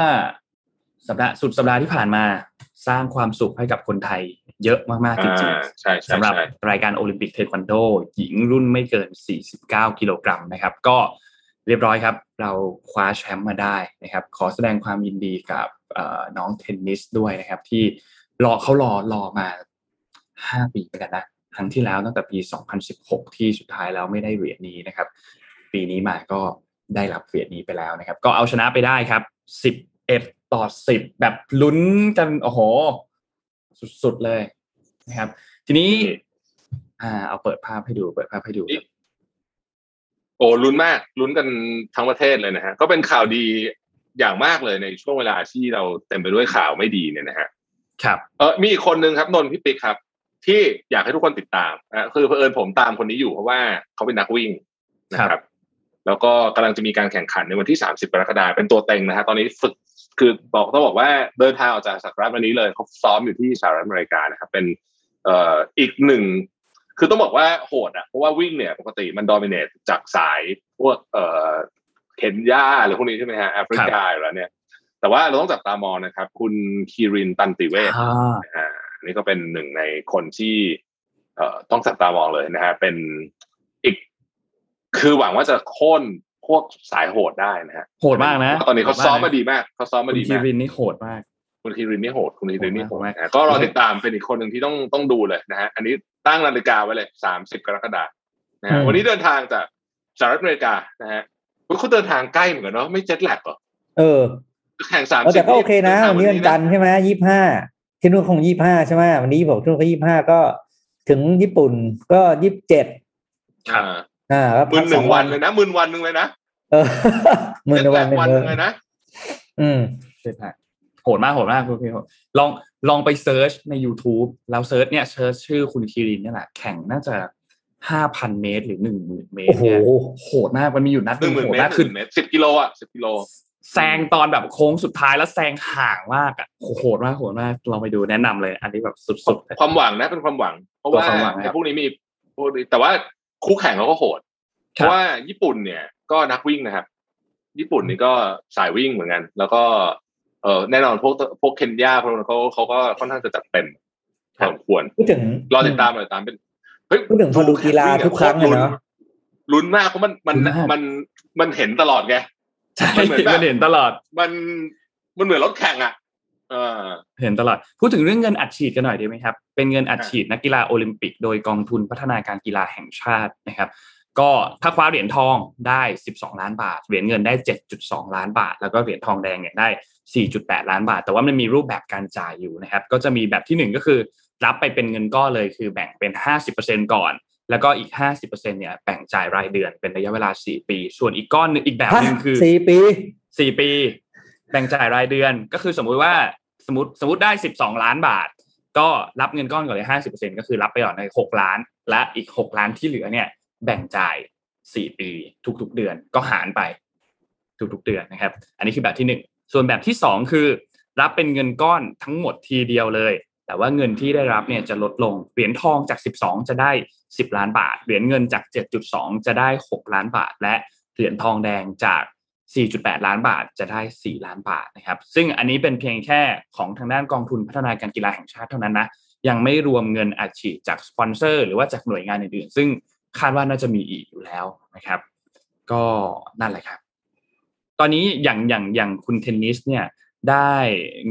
สัปดาห์สุดสัปดาห์ที่ผ่านมาสร้างความสุขให้กับคนไทย เยอะมากๆจริงอ่าใช่ใช่ๆสำหรับใช่รายการโอลิมปิกเทควันโดหญิงรุ่นไม่เกิน 49 กิโลกรัมนะครับ ก็ เรียบร้อยครับ เราคว้าแชมป์มาได้นะครับ ขอแสดงความยินดีกับน้องเทนนิสด้วยนะครับ ที่รอเขารอรอมา 5 ปีเหมือนกันนะครั้งที่แล้วตั้งแต่ปี 2016 ที่สุดท้ายแล้วไม่ได้เหรียญนี้นะครับ ปีนี้มาก็ได้รับเหรียญนี้ไปแล้วนะครับ ก็เอาชนะไปได้ครับ 11 ต่อ 10 แบบลุ้นกันโอ้โห สุดๆเลยนะครับ ทีนี้อ่าเอาเปิดภาพให้ดูเปิดภาพให้ดูครับ โอ้ลุ้นมากลุ้นกันทั้งประเทศเลยนะฮะก็เป็นข่าวดีอย่างมากเลยในช่วงเวลาที่เราเต็มไปด้วยข่าวไม่ดีเนี่ยนะฮะครับเออมีอีกคนนึงครับนนท์พี่ปิ๊กครับ ที่อยากให้ทุกคนติดตามนะคือเผอิญผมตามคนนี้อยู่เพราะว่าเขาเป็นนักวิ่งนะคครัรับบแล้วก็กำลังจะมีการแข่งขันในวันที่ 30กรกฎาคมเป็นตัวเต็งนะฮะตอนนี้ฝึกคือบอกต้องบอกว่าเดินทางออกจากสหรัฐวันนี้เลยเขาซ้อมอยู่ที่สหรัฐอเมริกานะครับเป็นเอ่ออีกหนึ่ง คือต้องบอกว่าโหดอะเพราะว่าวิ่งเนี่ยปกติมันดอมิเนตจากสายพวกเอ่อเคนยาหรือพวกนี้ใช่ไหมฮะแอฟริกาอยู่แล้วเนี่ย แต่ว่าเราต้องจับตามองนะครับ คุณคีรินตันติเวชอ่าอ่าอันนี่ก็เป็นหนึ่งในคนที่เอ่อต้องจับตามองเลยนะฮะเป็นอีก คือหวังว่าจะโค่นพวกสายโหดได้นะฮะโหดมากนะตอนนี้เขาซ้อมมาดีมากเขาซ้อมคุมาณดีคีมากรินนี่โหดมาก คุณคีรินนี่โหดคุณคีรินนี่โหดโหดมากนะก็รอติดตามเป็นอีกคนหนึ่งที่ต้องต้องดูเลยนะฮะอันนี้ตั้งนาฬิกาไว้เลยสามสิบกรกฎาคมนะฮะอืมวันนี้เดินทางจากสหรัฐอเมริกานะฮะอุ๊ยเขาเดินทางใกล้เหมือนกันเนาะไม่เจ็ตแลกเหรอเออแข่งสามเออสิบแต่ก็โอเคนะวันนี้วันจันทร์ใช่ไหมยี่ห้าที่นู่นคงยี่ห้าใช่ไหมวันนี้บอกที่นู่นก็ยี่ห้าก็ถึงญี่ปุ่นก็ยี่สิบเจ็ดอ่าอ่าก็หมื่พันกหสอนึ่งงวัวันนเลยนะหมื่นวันหนึ่งเลยนะเออหมื่นวันหนึ่งวันเลหนึ่งเลยยนะ อืมใช่ไหม โหดมากโหดมากคุณพี่โหดลองลองไปเซิร์ชใน YouTube แล้วเซิร์ชเนี่ยเซิร์ชชื่อคุณคีรินเนี่ยแหละแข่งน่าจะห้าพันเมตรหรือหนึ่งหมื่นเมตโอ้รโหเนี่ยโหดมากมันมีอยู่นัดหหนึ่นึ่งงหมื่นโหดเมตมารกหคือนึ่งเมตรสิบกิโลอะสิบกิโลแซงตอนแบบโค้งสุดท้ายแล้วแซงห่างมากอะโหดมากโหดมากลองไปดูแนะนำเลย อันนี้แบบสุดๆเลยความหวังนะเป็นความหวัง เพราะว่าตัวความหวังครับไอ้พวกนี้มีพวกนี้แต่ว่าคู่แข่งเขาก็โหดเพครับราะว่าญี่ปุ่นเนี่ยก็นักวิ่งนะครับ ญี่ปุ่นนี่ก็สายวิ่งเหมือนกัน แล้วก็ เออแน่นอนพวกพวกเคนยาพวกนั้นเขาเขาก็ค่อนข้างจะจัดเต็มพอสมควรพูดถึงรอติดตามรอติดตามเป็นเฮ้ยพูดถึงพอดูกีฬาทุกครั้งเลยเนาะลุ้นมากเพราะมันมันลุ้นมากมันมันเห็นตลอดไงใช่มันเหมือนแบบมันเห็นตลอด มันมันเหมือนรถแข่งอะเออเห็นตลอด พูดถึงเรื่องเงินอัดฉีดกันหน่อยดีไหมครับ เป็นเงินอัดฉีดนักกีฬาโอลิมปิก โดยกองทุนพัฒนาการกีฬาแห่งชาตินะครับ ก็ถ้าคว้าเหรียญทองได้ 12 ล้านบาท เหรียญเงินได้ 7.2 ล้านบาท แล้วก็เหรียญทองแดงเนี่ยได้ 4.8 ล้านบาท แต่ว่ามันมีรูปแบบการจ่ายอยู่นะครับ ก็จะมีแบบที่หนึ่งก็คือ รับไปเป็นเงินก้อนเลยคือแบ่งเป็น 50%ก่อน แล้วก็อีก 50%เนี่ยแบ่งจ่ายรายเดือนเป็นระยะเวลา 4 ปี ส่วนอีกก้อนหนึงอีกแบบหนึงคือสี่ปีสี่ปี แบ่งจ่ายรายเดือนก็คือสมมุติว่าสมมติสมมติได้สิบสองล้านบาท ก็รับเงินก้อนก่อนเลยห้าสิบเปอร์เซ็นก็คือรับไปก่อนในหกล้าน และอีกหกล้านที่เหลือเนี่ย แบ่งจ่ายสี่ปี ทุกๆเดือน ก็หารไป ทุกๆเดือนนะครับ อันนี้คือแบบที่หนึ่งส่วนแบบที่สองคือ รับเป็นเงินก้อนทั้งหมดทีเดียวเลย แต่ว่าเงินที่ได้รับเนี่ยจะลดลงเหรียญทองจาก 12 จะได้ 10 ล้านบาทเหรียญเงินจาก 7.2 จะได้ 6 ล้านบาท และเหรียญทองแดงจาก 4.8 ล้านบาทจะได้ 4 ล้านบาทนะครับ ซึ่งอันนี้เป็นเพียงแค่ของทางด้านกองทุนพัฒนาการกีฬาแห่งชาติเท่านั้นนะยังไม่รวมเงินอัดฉีดจากสปอนเซอร์หรือว่าจากหน่วยงานอื่นๆ ซึ่ง คาดว่าน่าจะมีอีกอยู่แล้วนะครับ ก็นั่นแหละครับ ตอนนี้อย่างอย่างอย่างคุณเทนนิสเนี่ยได้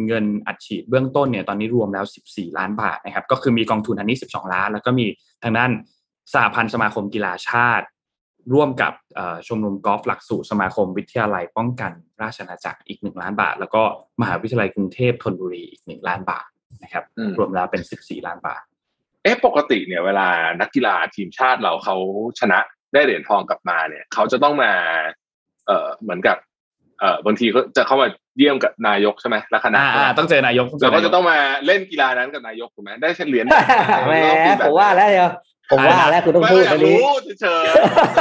เงินอัดฉีดเบื้องต้นเนี่ยตอนนี้รวมแล้ว 14 ล้านบาทนะครับ ก็คือมีกองทุนอันนี้ 12 ล้าน แล้วก็มีทางด้านสหพันธ์สมาคมกีฬาชาติ ร่วมกับเอ่อชมรมกอล์ฟหลักสูตรสมาคมวิทยาลัยป้องกันราชอาณาจักรอีก 1 ล้านบาท แล้วก็มหาวิทยาลัยกรุงเทพธนบุรีอีก 1 ล้านบาทนะครับอืมรวมแล้วเป็น 14 ล้านบาท เอ๊ะปกติเนี่ยเวลานักกีฬาทีมชาติเราเขาชนะได้เหรียญทองกลับมาเนี่ยเขาจะต้องมา เอ่อเหมือนกับ เอ่อบางทีก็จะเข้ามาเยี่ยมกับนายกใช่ไหมและคณะอ่าใช่ไหมอ่าต้องเจอนายกเจแล้วนายก็จะต้องมาเล่นกีฬานั้นกับนายกถูกไหมได้เหรียญแหมผมว่าแล้วเดี๋ยว ผมว่าแรกคุณต้องพูดไม่อันยากนี้รู้เฉย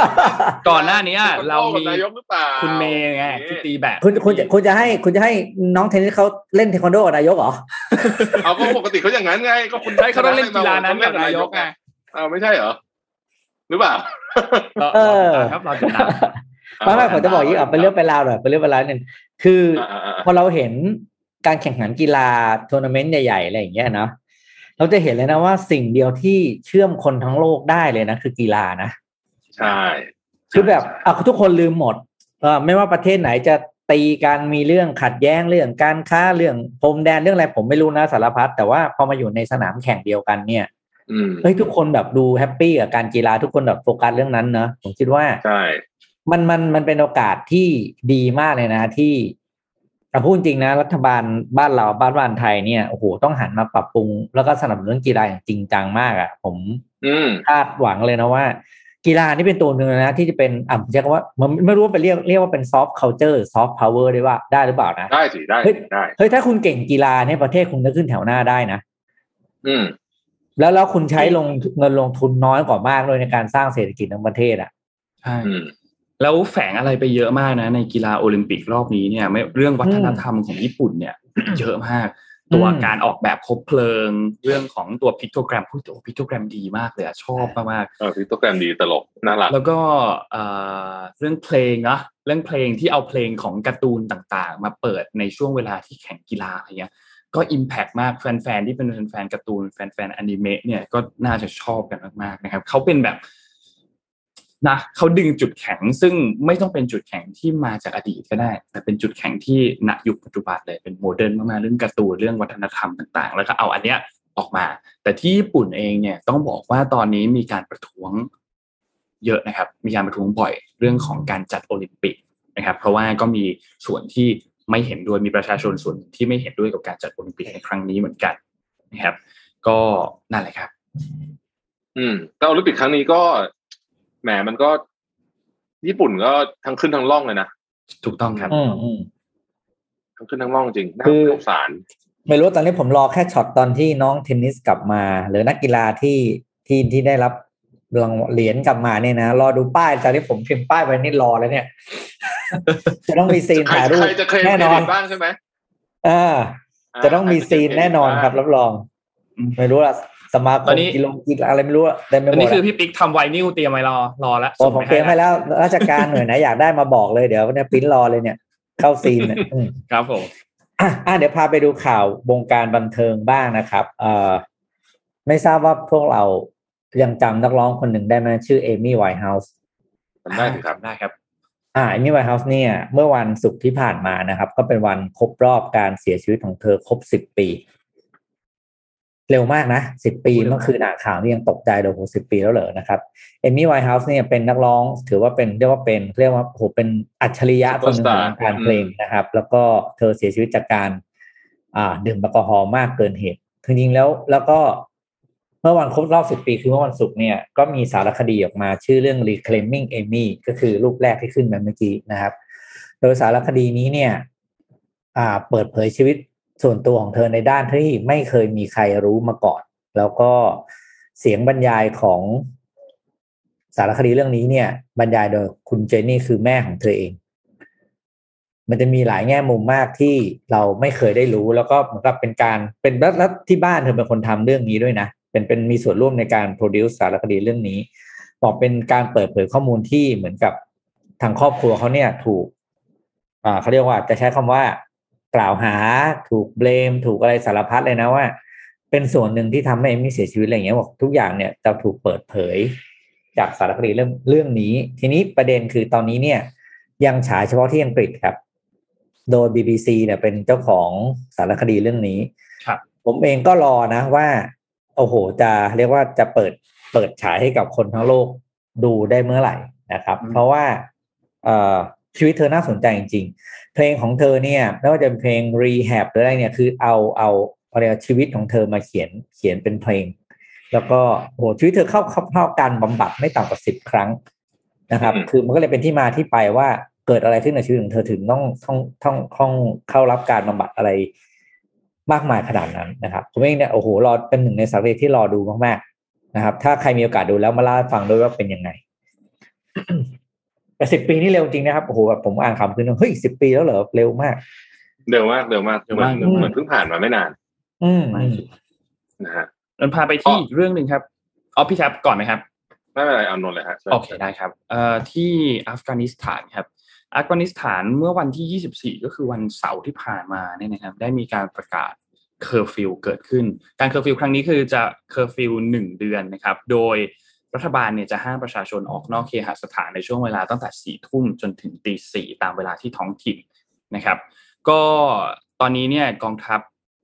ๆก่อนหน้านี้เรามีนายกหรือเปล่าคุณเมย์ไงที่ตีแบบคุณคุณจะคุณจะให้คุณจะให้น้องเทนนิสเขาเล่นเทควันโดกับนายกเหรอเอาก็ปกติเขาอย่างนั้นไง ก็คุณใช่เขาต้องเล่นกีฬานั้นกับนายกไงเอาไม่ใช่เหรอหรือเปล่าเออครับเราจะตามไม่ไม่ผมจะบอกอย่างนี้อะเป็นเรื่องเป็นราวหน่อยเป็นเรื่องเป็นราวหนึ่งคืออ่าอ่าอ่าพอเราเห็นการแข่งขันกีฬาทัวร์นาเมนต์ใหญ่ๆอะไรอย่างเงี้ยเนาะ เราจะเห็นเลยนะว่าสิ่งเดียวที่เชื่อมคนทั้งโลกได้เลยนะ คือกีฬานะใช่คือแบบอะทุกคนลืมหมดเออไม่ว่าประเทศไหนจะตีกันมีเรื่องขัดแย้งเรื่องการค้าเรื่องพรมแดนเรื่องอะไรผมไม่รู้นะสารพัดแต่ว่าพอมาอยู่ในสนามแข่งเดียวกันเนี่ยอืมเฮ้ยทุกคนแบบดู happy กับการกีฬาทุกคนแบบโฟกัสเรื่องนั้นเนอะผมคิดว่าใช่มันมันมันเป็นโอกาสที่ดีมากเลยนะที่ อะพูดจริงนะรัฐบาลบ้านเราบ้านบ้านไทยเนี่ยโอ้โหต้องหันมาปรับปรุง แล้วก็สนับสนุนกีฬาอย่างจริงจังมากอะ่ะผมอืมคาดหวังเลยนะว่า กีฬานี่เป็นตัวหนึ่งนะ ที่จะเป็นอะผมใช้คำว่ามันไม่รู้ว่าเป็นเรียกเรียกว่าเป็น soft counter soft power ได้ว่าได้หรือเปล่านะ ได้สิ ได้เฮ้ยได้เฮ้ยถ้าคุณเก่งกีฬาเนี่ยประเทศคุณจะขึ้นแถวหน้าได้นะ อืม แล้วแล้วคุณใช้ลงเงินลงทุนน้อยกว่ามากเลยในการสร้างเศรษฐกิจของประเทศอะใช่อืม แล้วแฝงอะไรไปเยอะมากนะ ในกีฬาโอลิมปิกรอบนี้เนี่ยไม่เรื่องวัฒนธรรมของญี่ปุ่นเนี่ย เยอะมาก ตัวอืมการออกแบบคบเพลิง เรื่องของตัว pictogram พูดตัว pictogram ดีมากเลยอะชอบมากเออ pictogram ดีตลกน่ารักๆแล้วก็เอ่อเรื่องเพลงนะเรื่องเพลงที่เอาเพลงของการ์ตูนต่างๆ มาเปิดในช่วงเวลาที่แข่งกีฬาอะไรเงี้ยก็ impact มากแฟนๆที่เป็นแฟนๆการ์ตูนแฟนๆอนิเมะเนี่ยก็น่าจะชอบกันมากๆนะครับเขาเป็นแบบ นะเขาดึงจุดแข็งซึ่งไม่ต้องเป็นจุดแข็งที่มาจากอดีตก็ได้ แต่เป็นจุดแข็งที่ณยุคปัจจุบันเลยเป็น modern มากๆเรื่องการ์ตูนเรื่องวัฒนธรรมต่างๆ แล้วก็เอาอันเนี้ยออกมา แต่ที่ญี่ปุ่นเองเนี่ยต้องบอกว่าตอนนี้มีการประท้วงเยอะนะครับ มีการประท้วงบ่อยเรื่องของการจัดโอลิมปิกนะครับ เพราะว่าก็มีส่วนที่ไม่เห็นด้วยมีประชาชนส่วนที่ไม่เห็นด้วยกับการจัดโอลิมปิกในครั้งนี้เหมือนกันนะครับ ก็นั่นแหละครับ อืมแต่โอลิมปิกครั้งนี้ก็ แหมมันก็ ญี่ปุ่นก็ทั้งขึ้นทั้งล่องเลยนะถูกต้องครับอืมอืมทั้งขึ้นทั้งล่องจริงน่าคือสงสาร ไม่รู้ตอนนี้ผมรอแค่ช็อตตอนที่น้องเทนนิสกลับมา หรือนักกีฬาที่ที่ที่ได้รับรางวัลเหรียญกลับมาเนี่ยนะรอดูป้ายตอนที่ผมพิมพ์ป้ายไปนี่รอแล้วเนี่ย จะต้องมีซีนใครถ่ายรูปใครจะเคลมแน่เครนอดินตบ้างใช่ไหมเออจะต้องมีซีนแน่นอนครับรับรองอืมไม่รู้ละ สมาคตอมนนี้กีฬากีฬาอะไรไม่รู้อะเต็มไปอันหมนี้ดคืออะพี่ปิ๊กทำไวนิลเตรียมไว้รอรอแล้วโอ้ผมเตรียมให้แล้วราชการหน่วยไหนอยากได้มาบอกเลยเดี๋ยวเนี่ยปริ้นรอเลยเนี่ย เข้า scene เนี่ยอืมครับผมอะอะเดี๋ยวพาไปดูข่าววงการบันเทิงบ้างนะครับ เอ่อไม่ทราบว่าพวกเรายังจำนักร้องคนหนึ่งได้ไหมชื่อ Amy Winehouse จำได้สิครับได้ครับ อ่า Amy Winehouse เนี่ย เมื่อวันศุกร์ที่ผ่านมานะครับ ก็เป็นวันครบรอบการเสียชีวิตของเธอครบสิบปี เร็วมากนะสิบปีโอ้เร็วมากเมื่อคืนอ่านข่าวนี่ยังตกใจเลยโหสิบปีแล้วเหรอนะครับ Amy Winehouse เนี่ยเป็นนักร้อง ถือว่าเป็นเรียกว่าเป็นเรียกว่าโหเป็นอัจฉริยะคนหนึ่งของวงการเพลงนะครับ แล้วก็เธอเสียชีวิตจากการ อ่า ดื่มแอลกอฮอล์มากเกินเหตุจริงๆแล้วแล้วก็เมื่อวันครบรอบสิบปีคือเมื่อวันศุกร์เนี่ยก็มีสารคดีออกมาชื่อเรื่อง Reclaiming Amy ก็คือรูปแรกที่ขึ้นมาเมื่อกี้นะครับ โดยสารคดีนี้เนี่ย อ่า เปิดเผยชีวิต ส่วนตัวของเธอในด้านที่ไม่เคยมีใครรู้มาก่อน แล้วก็เสียงบรรยายของสารคดีเรื่องนี้เนี่ย บรรยายโดยคุณเจนนี่คือแม่ของเธอเอง มันจะมีหลายแง่มุมมากที่เราไม่เคยได้รู้ แล้วก็เหมือนกับเป็นการเป็นแล้วแล้วที่บ้านเธอเป็นคนทำเรื่องนี้ด้วยนะเป็นเป็นมีส่วนร่วมในการโปรดิวสารคดีเรื่องนี้บอกเป็นการเปิดเผยข้อมูลที่เหมือนกับทางครอบครัวเขาเนี่ยถูกอ่าเขาเรียกว่าจะใช้คำว่า กล่าวหาถูกเบลม ถูกอะไรสารพัดเลยนะว่า เป็นส่วนหนึ่งที่ทำให้เอมี่เสียชีวิตอะไรอย่างเงี้ยบอกทุกอย่างเนี่ยจะถูกเปิดเผย จากสารคดีเรื่องเรื่องนี้ ทีนี้ประเด็นคือตอนนี้เนี่ย ยังฉายเฉพาะที่อังกฤษครับ โดย BBC เนี่ยเป็นเจ้าของสารคดีเรื่องนี้ครับ ผมเองก็รอนะว่า โอ้โหจะเรียกว่าจะเปิดเปิดฉายให้กับคนทั้งโลกดูได้เมื่อไหร่นะครับอืมเพราะว่าเอ่อชีวิตเธอน่าสนใจจริงๆ เพลงของเธอเนี่ยไม่ว่าจะเป็นเพลง rehab หรืออะไรเนี่ยคือเอาเอาอะไรอะชีวิตของเธอมาเขียนเขียนเป็นเพลง แล้วก็โอ้โหชีวิตเธอเข้าเข้าเข้าการบำบัดไม่ต่ำกว่าสิบครั้งนะครับอืมคือมันก็เลยเป็นที่มาที่ไปว่าเกิดอะไรขึ้นในชีวิตของเธอถึงต้องต้องต้องต้องเข้ารับการบำบัดอะไรมากมายขนาดนั้นนะครับผมเองเนี่ยโอ้โหรอเป็นหนึ่งในสารคดีที่รอดูมากนะครับ ถ้าใครมีโอกาสดูแล้วมาเล่าให้ฟังด้วยว่าเป็นยังไง แต่สิบปีนี่เร็วจริงนะครับโอ้โหแบบผมอ่านคำคือเฮ้ยสิบปีแล้วเหรอเร็วมาก เร็วมากเร็วมากเหมือนเหมือนเพิ่งผ่านมาไม่นาน อืมนะฮะนนพาไปที่อีกเรื่องหนึ่งครับอ๋อพี่แท็บก่อนไหมครับไม่เป็นไรเอานนเลยฮะโอเคได้ครับเอ่อที่อัฟกานิสถานครับอัฟกานิสถานเมื่อวันที่ 24 ก็คือวันเสาร์ที่ผ่านมาเนี่ยนะครับ ได้มีการประกาศเคอร์ฟิวเกิดขึ้น การเคอร์ฟิวครั้งนี้คือจะเคอร์ฟิวหนึ่งเดือนนะครับ โดย รัฐบาลเนี่ยจะห้ามประชาชนออกนอกเคหสถานในช่วงเวลาตั้งแต่สี่ทุ่มจนถึงตีสี่ตามเวลาที่ท้องถิ่นนะครับ ก็ตอนนี้เนี่ยกองทัพ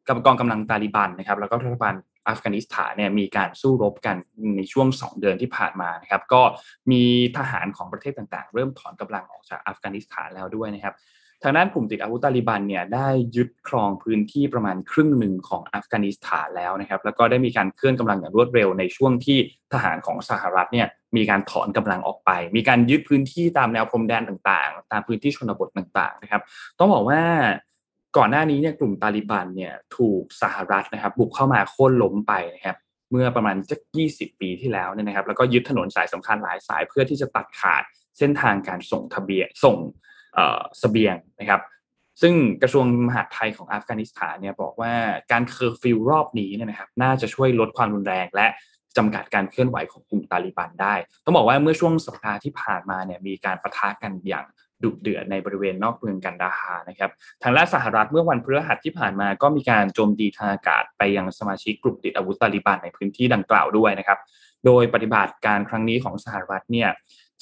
กับกองกำลังตาลิบันนะครับ แล้วก็รัฐบาลอัฟกานิสถานเนี่ยมีการสู้รบกันในช่วง 2 เดือนที่ผ่านมานะครับ ก็มีทหารของประเทศต่างๆ เริ่มถอนกำลังออกจากอัฟกานิสถานแล้วด้วยนะครับ ทางด้านกลุ่มติดอาวุธตาลิบันเนี่ยได้ยึดครองพื้นที่ประมาณครึ่งหนึ่งของอัฟกานิสถานแล้วนะครับ แล้วก็ได้มีการเคลื่อนกำลังอย่างรวดเร็วในช่วงที่ทหารของสหรัฐเนี่ยมีการถอนกำลังออกไป มีการยึดพื้นที่ตามแนวพรมแดนต่างๆ ตามพื้นที่ชนบทต่างๆนะครับ ต้องบอกว่าก่อนหน้านี้เนี่ยกลุ่มตาลิบันเนี่ยถูกสหรัฐนะครับบุกเข้ามาโค่นล้มไปนะครับเมื่อประมาณจะ20 ปีที่แล้วเนี่ยนะครับ แล้วก็ยึดถนนสายสำคัญหลายสายเพื่อที่จะตัดขาดเส้นทางการส่งทะเบียนส่ง เสบียงนะครับ ซึ่งกระทรวงมหาดไทยของอัฟกานิสถานเนี่ยบอกว่าการเคอร์ฟิวรอบนี้เนี่ยนะครับน่าจะช่วยลดความรุนแรงและจำกัดการเคลื่อนไหวของกลุ่มตาลิบันได้ ต้องบอกว่าเมื่อช่วงสัปดาห์ที่ผ่านมาเนี่ยมีการปะทะกันอย่างดุเดือดในบริเวณนอกเมืองกันดาฮาร์นะครับ ทางด้านสหรัฐเมื่อวันพฤหัสที่ผ่านมาก็มีการโจมตีทางอากาศไปยังสมาชิกกลุ่มติดอาวุธตาลิบันในพื้นที่ดังกล่าวด้วยนะครับ โดยปฏิบัติการครั้งนี้ของสหรัฐเนี่ย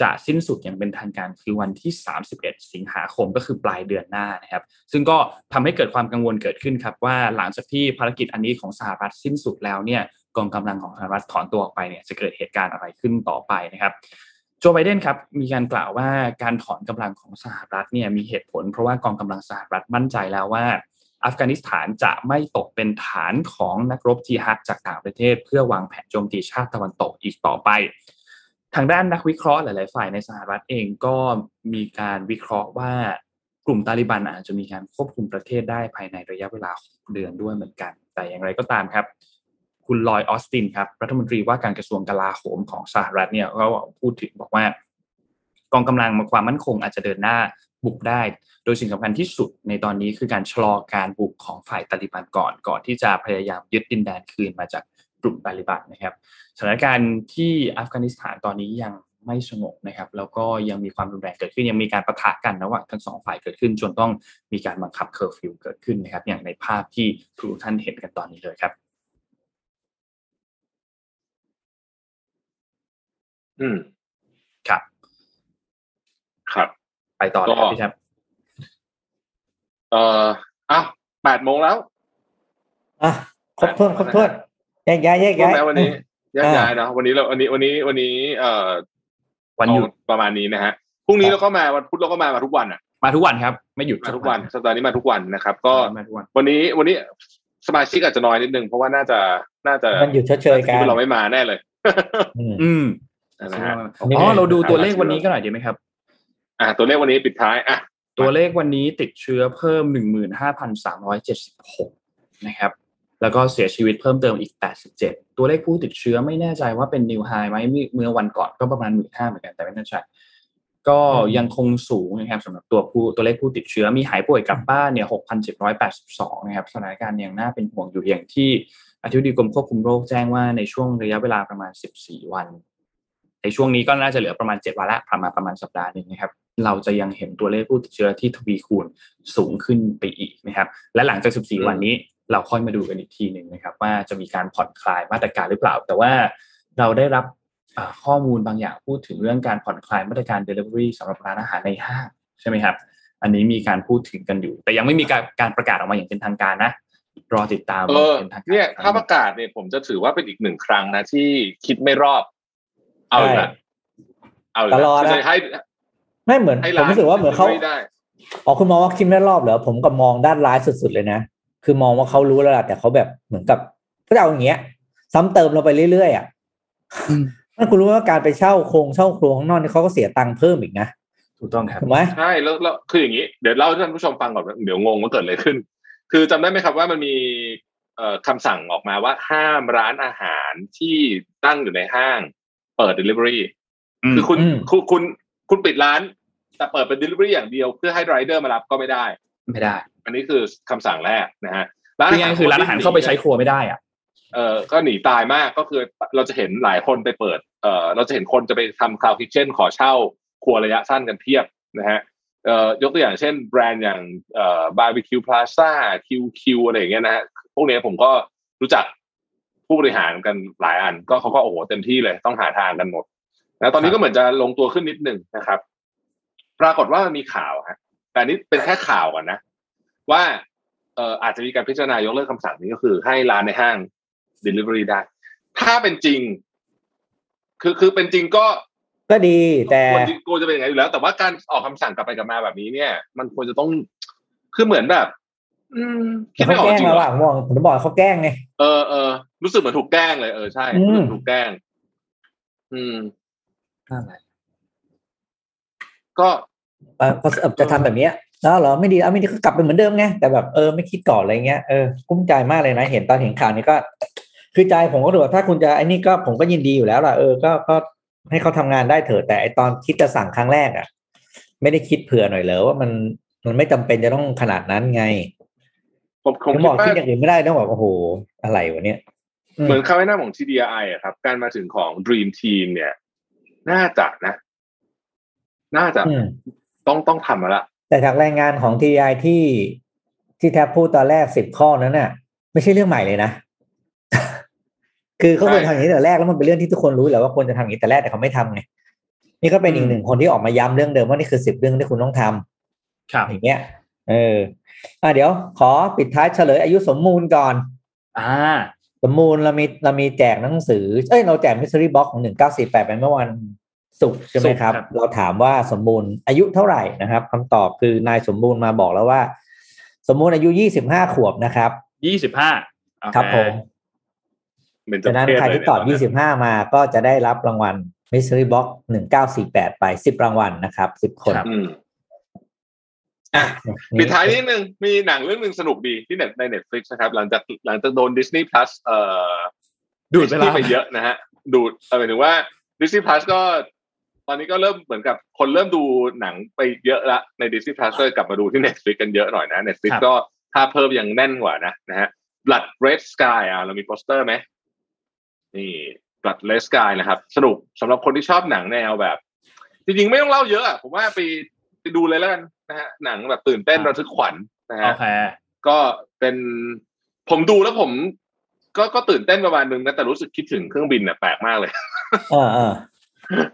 จะสิ้นสุดอย่างเป็นทางการคือวันที่ 31 สิงหาคมก็คือปลายเดือนหน้านะครับ ซึ่งก็ทำให้เกิดความกังวลเกิดขึ้นครับ ว่าหลังจากที่ภารกิจอันนี้ของสหรัฐสิ้นสุดแล้วเนี่ยกองกำลังของสหรัฐถอนตัวออกไปเนี่ยจะเกิดเหตุการณ์อะไรขึ้นต่อไปนะครับโจไบเดนครับมีการกล่าวว่าการถอนกำลังของสหรัฐเนี่ยมีเหตุผล เพราะว่ากองกำลังสหรัฐมั่นใจแล้วว่าอัฟกานิสถานจะไม่ตกเป็นฐานของนักรบจีฮัดจากต่างประเทศ เพื่อวางแผนโจมตีชาติตะวันตกอีกต่อไป ทางด้านนักวิเคราะห์หลาย ๆ ฝ่ายในสหรัฐเองก็มีการวิเคราะห์ว่ากลุ่มตาลิบันอาจจะมีการควบคุมประเทศได้ภายในระยะเวลาเดือนด้วยเหมือนกัน แต่อย่างไรก็ตามครับ คุณลอยออสตินครับ รัฐมนตรีว่าการกระทรวงกลาโหมของสหรัฐเนี่ยก็พูดถึงบอกว่ากองกำลังความมั่นคงอาจจะเดินหน้าบุกได้ โดยสิ่งสำคัญที่สุดในตอนนี้คือการชะลอการบุกของฝ่ายตาลิบันก่อน ก่อนที่จะพยายามยึดดินแดนคืนมาจากกลุ่มตาลิบันนะครับ สถานการณ์ที่อัฟกานิสถานตอนนี้ยังไม่สงบนะครับ แล้วก็ยังมีความรุนแรงเกิดขึ้นยังมีการปะทะกันระหว่างทั้งสองฝ่ายเกิดขึ้น จนต้องมีการบังคับเคอร์ฟิวเกิดขึ้นนะครับ อย่างในภาพที่ทุกท่านเห็นกันตอนนี้เลยครับ อืมครับ ครับ ไปต่อเลยครับพี่แท็บเอ่ออ้าวแปดโมงแล้วอะครบถ้วนครบถ้วนแยกย้ายแยกย้ายแล้ววันนี้ แยกย้ายเนาะวันนี้เราวันนี้วันนี้วันนี้ เอ่อวันหยุดเอาประมาณนี้นะฮะพรุ่งนี้เราก็มาวันพุธเราก็มามาทุกวันอะ มาทุกวันครับ ไม่หยุดมาทุกวันสัปดาห์นี้มาทุกวันนะครับ ก็มาทุกวันวันนี้วันนี้สมาชิกอาจจะน้อยนิดนึงเพราะว่าน่าจะน่าจะมันหยุดเฉยๆกันคิดว่าเราไม่มาแน่เลย อืมอืมนะฮะอ๋อเราดูตัวเลขวันนี้ก็หน่อยดีไหมครับ อะตัวเลขวันนี้ปิดท้ายอะตัวเลขวันนี้ติดเชื้อเพิ่ม15,376นะครับ แล้วก็เสียชีวิตเพิ่มเติมอีก 87 ตัวเลขผู้ติดเชื้อไม่แน่ใจว่าเป็นนิวไฮไหมเมื่อวันก่อนก็ประมาณ15,000เหมือนกันแต่ไม่แน่ใจก็ยังคงสูงนะครับสำหรับตัวผู้ตัวเลขผู้ติดเชื้อมีหายป่วยกลับบ้านเนี่ย6,782 นะครับสถานการณ์ยังน่าเป็นห่วงอยู่อย่างที่อธิบดีกรมควบคุมโรคแจ้งว่าในช่วงระยะเวลาประมาณ 14 วัน ในช่วงนี้ก็น่าจะเหลือประมาณ 7 วันละประมาณประมาณสัปดาห์นึงนะครับ เราจะยังเห็นตัวเลขผู้ติดเชื้อที่ทวีคูณสูงขึ้นไปอีกนะครับ และหลังจาก 14 วันนี้ เราค่อยมาดูกันอีกทีหนึ่งนะครับ ว่าจะมีการผ่อนคลายมาตรการหรือเปล่า แต่ว่าเราได้รับข้อมูลบางอย่างพูดถึงเรื่องการผ่อนคลายมาตรการ Delivery สำหรับร้านอาหารในห้างใช่ไหมครับ อันนี้มีการพูดถึงกันอยู่ แต่ยังไม่มีการการประกาศออกมาอย่างเป็นทางการนะรอติดตามเออเป็นทางการเนี่ยถ้าประกาศเนี่ยผมจะถือว่าเป็นอีกหนึ่งครั้งนะที่คิดไม่รอบ เอาอีกละเอาอีกตลอดคือนะจะให้ไม่เหมือนให้ผร้ามนรู้สึกว่าเหมือนเขาไม่ได้อ๋อคุณมองว่าคิดไม่รอบเหรอผมกับมองด้านร้ายสุด ๆเลยนะ คือมองว่าเขารู้แล้วล่ะแต่เขาแบบเหมือนกับก็จะเอาอย่างเงี้ย ซ้ำเติมเราไปเรื่อยๆอะถ้าคุณรู้ว่าการไปเช่าโครงเช่าครัวข้างนอกนี่เขาก็เสียตังค์เพิ่มอีกนะถูกต้องครับถูกไหมใช่แล้วแล้วคืออย่างนี้ เดี๋ยวเล่าให้ท่านผู้ชมฟังก่อนเดี๋ยวงงว่าเกิดอะไรขึ้น คือจำได้ไหมครับว่ามันมีเอ่อคำสั่งออกมาว่าห้ามร้านอาหารที่ตั้งอยู่ในห้าง เปิด Delivery อืมคือคุณอืมคุณคุณคุณปิดร้าน แต่เปิดเป็น Delivery อย่างเดียวเพื่อให้ไรเดอร์มารับก็ไม่ได้ ไม่ได้ อันนี้คือคำสั่งแรกนะฮะคือยังไงคือร้านอาหารเข้าไปใช้ครัวไม่ได้อะเออก็หนีตายมากก็คือเราจะเห็นหลายคนไปเปิดเออเราจะเห็นคนจะไปทำคลาวคิ t เช่นขอเช่าครัวระยะสั้นกันเพียบนะฮะเอ่อยกตัวอย่างเช่นแบรนด์อย่างเอ่อบาร์บีคิวพลาซ่าคิวคิวอะไรอย่างเงี้ยนะฮะพวกเนี้ยผมก็รู้จักผู้บริหารกันหลายอัน ก็เขาก็โอ้โหเต็มที่เลยต้องหาทางกันหมดนะตอนนี้ก็เหมือนจะลงตัวขึ้นนิดนึงนะครับ ปรากฏว่ามีข่าวฮะแต่อันนี้เป็นแค่ข่าวก่อนนะ ว่าเอ่ออาจจะมีการพิจารณายกเลิกคำสั่งนี้ก็คือ ให้ร้านในห้าง delivery ได้ ถ้าเป็นจริง คือคือเป็นจริงก็ก็ดีแต่ควรจะควรจะเป็นอย่างนั้นอยู่แล้ว แต่ว่าการออกคำสั่งกลับไปกลับมาแบบนี้เนี่ย มันควรจะต้องคือเหมือนแบบ อืมคิดไม่เขาออกแกล้งจริงเราเหรออะผมบอกผมบอกเขาแกล้งไงเออเออรู้สึกเหมือนถูกแกล้งเลยเออใช่อืมรู้สึกถูกแกล้ง อืมก็เออเขาจะทำแบบเนี้ย แล้วเหรอไม่ดีเอาไม่ดีก็กลับไปเหมือนเดิมไงแต่แบบเออไม่คิดก่อนอะไรเงี้ยเออกุ้มใจมากเลยนะเห็นตอนเห็นข่าวนี้ก็ คือใจผมก็ดูว่าถ้าคุณจะไอ้นี่ก็ผมก็ยินดีอยู่แล้วล่ะเออก็ก็ให้เขาทำงานได้เถอะแต่ไอตอนคิดจะสั่งครั้งแรกอะ ไม่ได้คิดเผื่อหน่อยเหรอว่ามันมันไม่จำเป็นจะต้องขนาดนั้นไง ผมผมผมคิบดอกว่าคิดอย่างอื่นไม่ได้ต้องบอกโอ้โหอะไรวะเนี่ยเหมือนคำแนะนำของ TDI อะครับ การมาถึงของ Dream Team เนี่ย น่าจะนะ น่าจะอืมต้องต้องทำมาละ แต่จากรายงานของทีไอที่ที่แทบพูดตอนแรกสิบข้อนั้นน่ะ ไม่ใช่เรื่องใหม่เลยนะ คือเขาควรทำอย่างนี้แต่แรกแล้วมันเป็นเรื่องที่ทุกคนรู้แหละว่าควรจะทำอย่างนี้แต่แรกแต่เขาไม่ทำไงนี่ก็เป็นอีกหนึ่งคนที่ออกมาย้ำเรื่องเดิมว่านี่คือสิบเรื่องที่คุณต้องทำครับอย่างเงี้ย เออ อะเดี๋ยว ขอปิดท้ายเฉลยอายุสมมูลก่อน อ่า สมมูลเรามีเรามีแจกหนังสือ เอ้ยเราแจกมิส t รี่บ็อกของหนึ่งเก้าสี่แปดไปเมื่อวัน ศุกร์ใช่ไหมครับศุกร์ครับ เราถามว่าสมบูรณ์อายุเท่าไหร่นะครับคำตอบคือนายสมบูรณ์มาบอกแล้วว่า สมบูรณ์อายุยี่สิบห้าขวบนะครับยี่สิบห้าครับผมเป็นฉะนั้นใครที่ตอบยี่สิบห้ามาก็จะได้รับรางวัลมิส t รี่บ็อกหนึ่งเก้าสี่แปดไปสิบรางวัลนะครับสิบคนอืมอะปิดท้ายนิดนึงมีหนังเรื่องหนึ่งสนุกดีที่เน็ตใน Netflix นะครับ หลังจากหลังจากโดน Disney Plus เอ่อดูดไปแล้วไปเยอะนะฮะ ดูดเออหมายถึงว่า Disney Plus ก็ ตอนนี้ก็เริ่มเหมือนกับคนเริ่มดูหนังไปเยอะละใน Disney Plus ก็เลยกลับมาดูที่ Netflix กันเยอะหน่อยนะ Netflix ครับก็ถ้าเพิ่มยังแน่นกว่านะนะฮะ Blood Red Sky อะเรามีโปสเตอร์ไหมนี่ Blood Red Sky นะครับ สนุกสำหรับคนที่ชอบหนังแนวแบบ จริงๆ ไม่ต้องเล่าเยอะอะผมว่าไปไปดูเลยแล้วกันนะฮะหนังแบบตื่นเต้นระทึกขวัญนะโอฮะเคก็เป็นผมดูแล้วผมก็ก็ตื่นเต้นประมาณนึงนะแต่รู้สึกคิดถึงเครื่องบินอะแปลกมากเลยเออเออ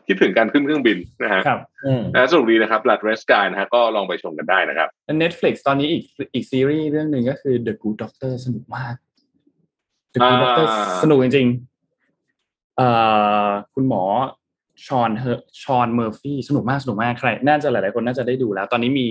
คิดถึงการขึ้นเครื่องบินนะฮะครับอืมนะสนุกดีนะครับ Blood Red Sky นะฮะก็ลองไปชมกันได้นะครับ Netflix ตอนนี้อีกอีกซีรีส์เรื่องหนึ่งก็คือ The Good Doctor สนุกมาก The Good อ่า Doctor สนุกจริงๆเอ่อคุณหมอฌอนเฮฌอนเมอร์ฟี่สนุกมากสนุกมากใครน่าจะหลายๆคนน่าจะได้ดูแล้ว ตอนนี้มี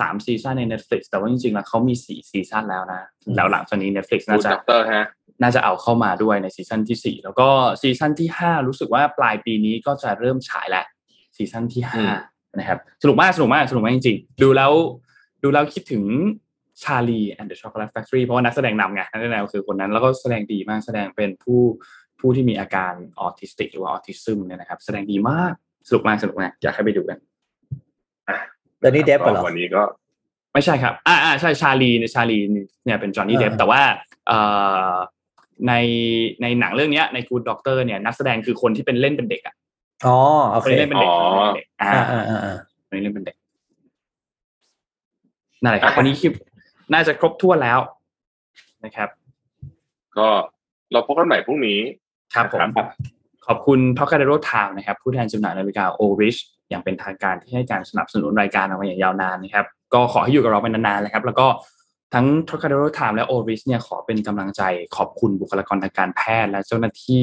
สาม season ใน Netflix แต่ว่าจริงๆแล้วเขามีสี่ season แล้วนะ แล้วหลังจากนี้ Netflix น่า Good จะ Doctor ฮะ น่าจะเอาเข้ามาด้วยในซีซั่นที่สี่แล้วก็ซีซั่นที่ห้ารู้สึกว่าปลายปีนี้ก็จะเริ่มฉายแล้วซีซั่นที่ห้าอืมนะครับสนุกมากสนุกมากสนุกมากจริงๆ ดูแล้วดูแล้วคิดถึง Charlie and the Chocolate Factory เพราะว่านักแสดงนำไงนักแสดงคือคนนั้นแล้วก็แสดงดีมากแสดงเป็นผู้ผู้ที่มีอาการออทิสติกหรือว่าออทิซึมเนี่ยนะครับ แสดงดีมากสนุกมากสนุกมากอยากให้ไปดูกันตอนนี้เดฟเหรอวันนี้ก็ ไม่ใช่ครับ อ่าอ่าใช่ชาลีเนี่ยชาลีเนี่ยเป็นจอห์นนี่เดฟอ่าแต่ว่าเอ่อ ในในหนังเรื่องเนี้ยใน Good Doctor เนี่ยนักแสดงคือคนที่เป็นเล่นเป็นเด็กอะอ๋อโอคเคนที่เล่นเป็นเด็กอ๋อคนที่เล่นเป็นเด็กอ่าอ่าอ่าอ่าคนที่เล่นเป็นเด็กนั่นแหละครับวันนี้คลิปน่าจะครบถ้วนแล้วนะครับ ก็เราพบกันใหม่พรุ่งนี้ครับผมครับขอบคุณ t o k a d e r o Time นะครับ ผู้แทนจำหน่ายนาฬิกา o r i c h อย่างเป็นทางการที่ให้การสนับสนุนรายการเรามาอย่างยาวนานนะครับ ก็ขอให้อยู่กับเราเป็นนานๆเลยครับ แล้วก็ ทั้ง t o k a d e r o Time และ o r i c h เนี่ยขอเป็นกำลังใจขอบคุณบุคลากรทางการแพทย์ และเจ้าหน้าที่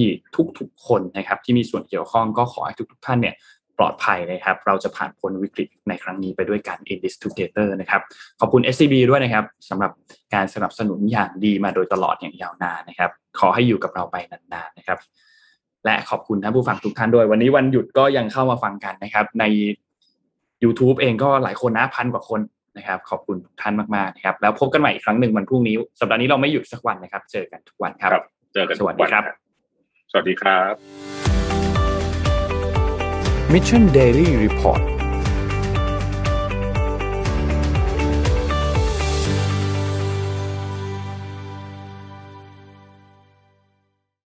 ทุกๆคนนะครับ ที่มีส่วนเกี่ยวข้องก็ขอให้ทุกๆท่านเนี่ยปลอดภัยนะครับ เราจะผ่านพ้นวิกฤตในครั้งนี้ไปด้วยกัน in this together นะครับ ขอบคุณ SCB ด้วยนะครับสำหรับการสนับสนุนอย่างดีมาโดยตลอดอย่างยาวนานนะครับ ขอให้อยู่กับเราไปนานๆนะครับ และขอบคุณท่านผู้ฟังทุกท่านด้วย วันนี้วันหยุดก็ยังเข้ามาฟังกันนะครับ ใน YouTube เองก็หลายคนนะพันกว่าคน นะครับ ขอบคุณทุกท่านมากๆนะครับ แล้วพบกันใหม่อีกครั้งหนึ่งวันพรุ่งนี้ สัปดาห์นี้เราไม่หยุดสักวันนะครับ เจอกันทุกวันครับครับเจอกันทุกสวัสดีครับ สวัสดีครับ Mission Daily Report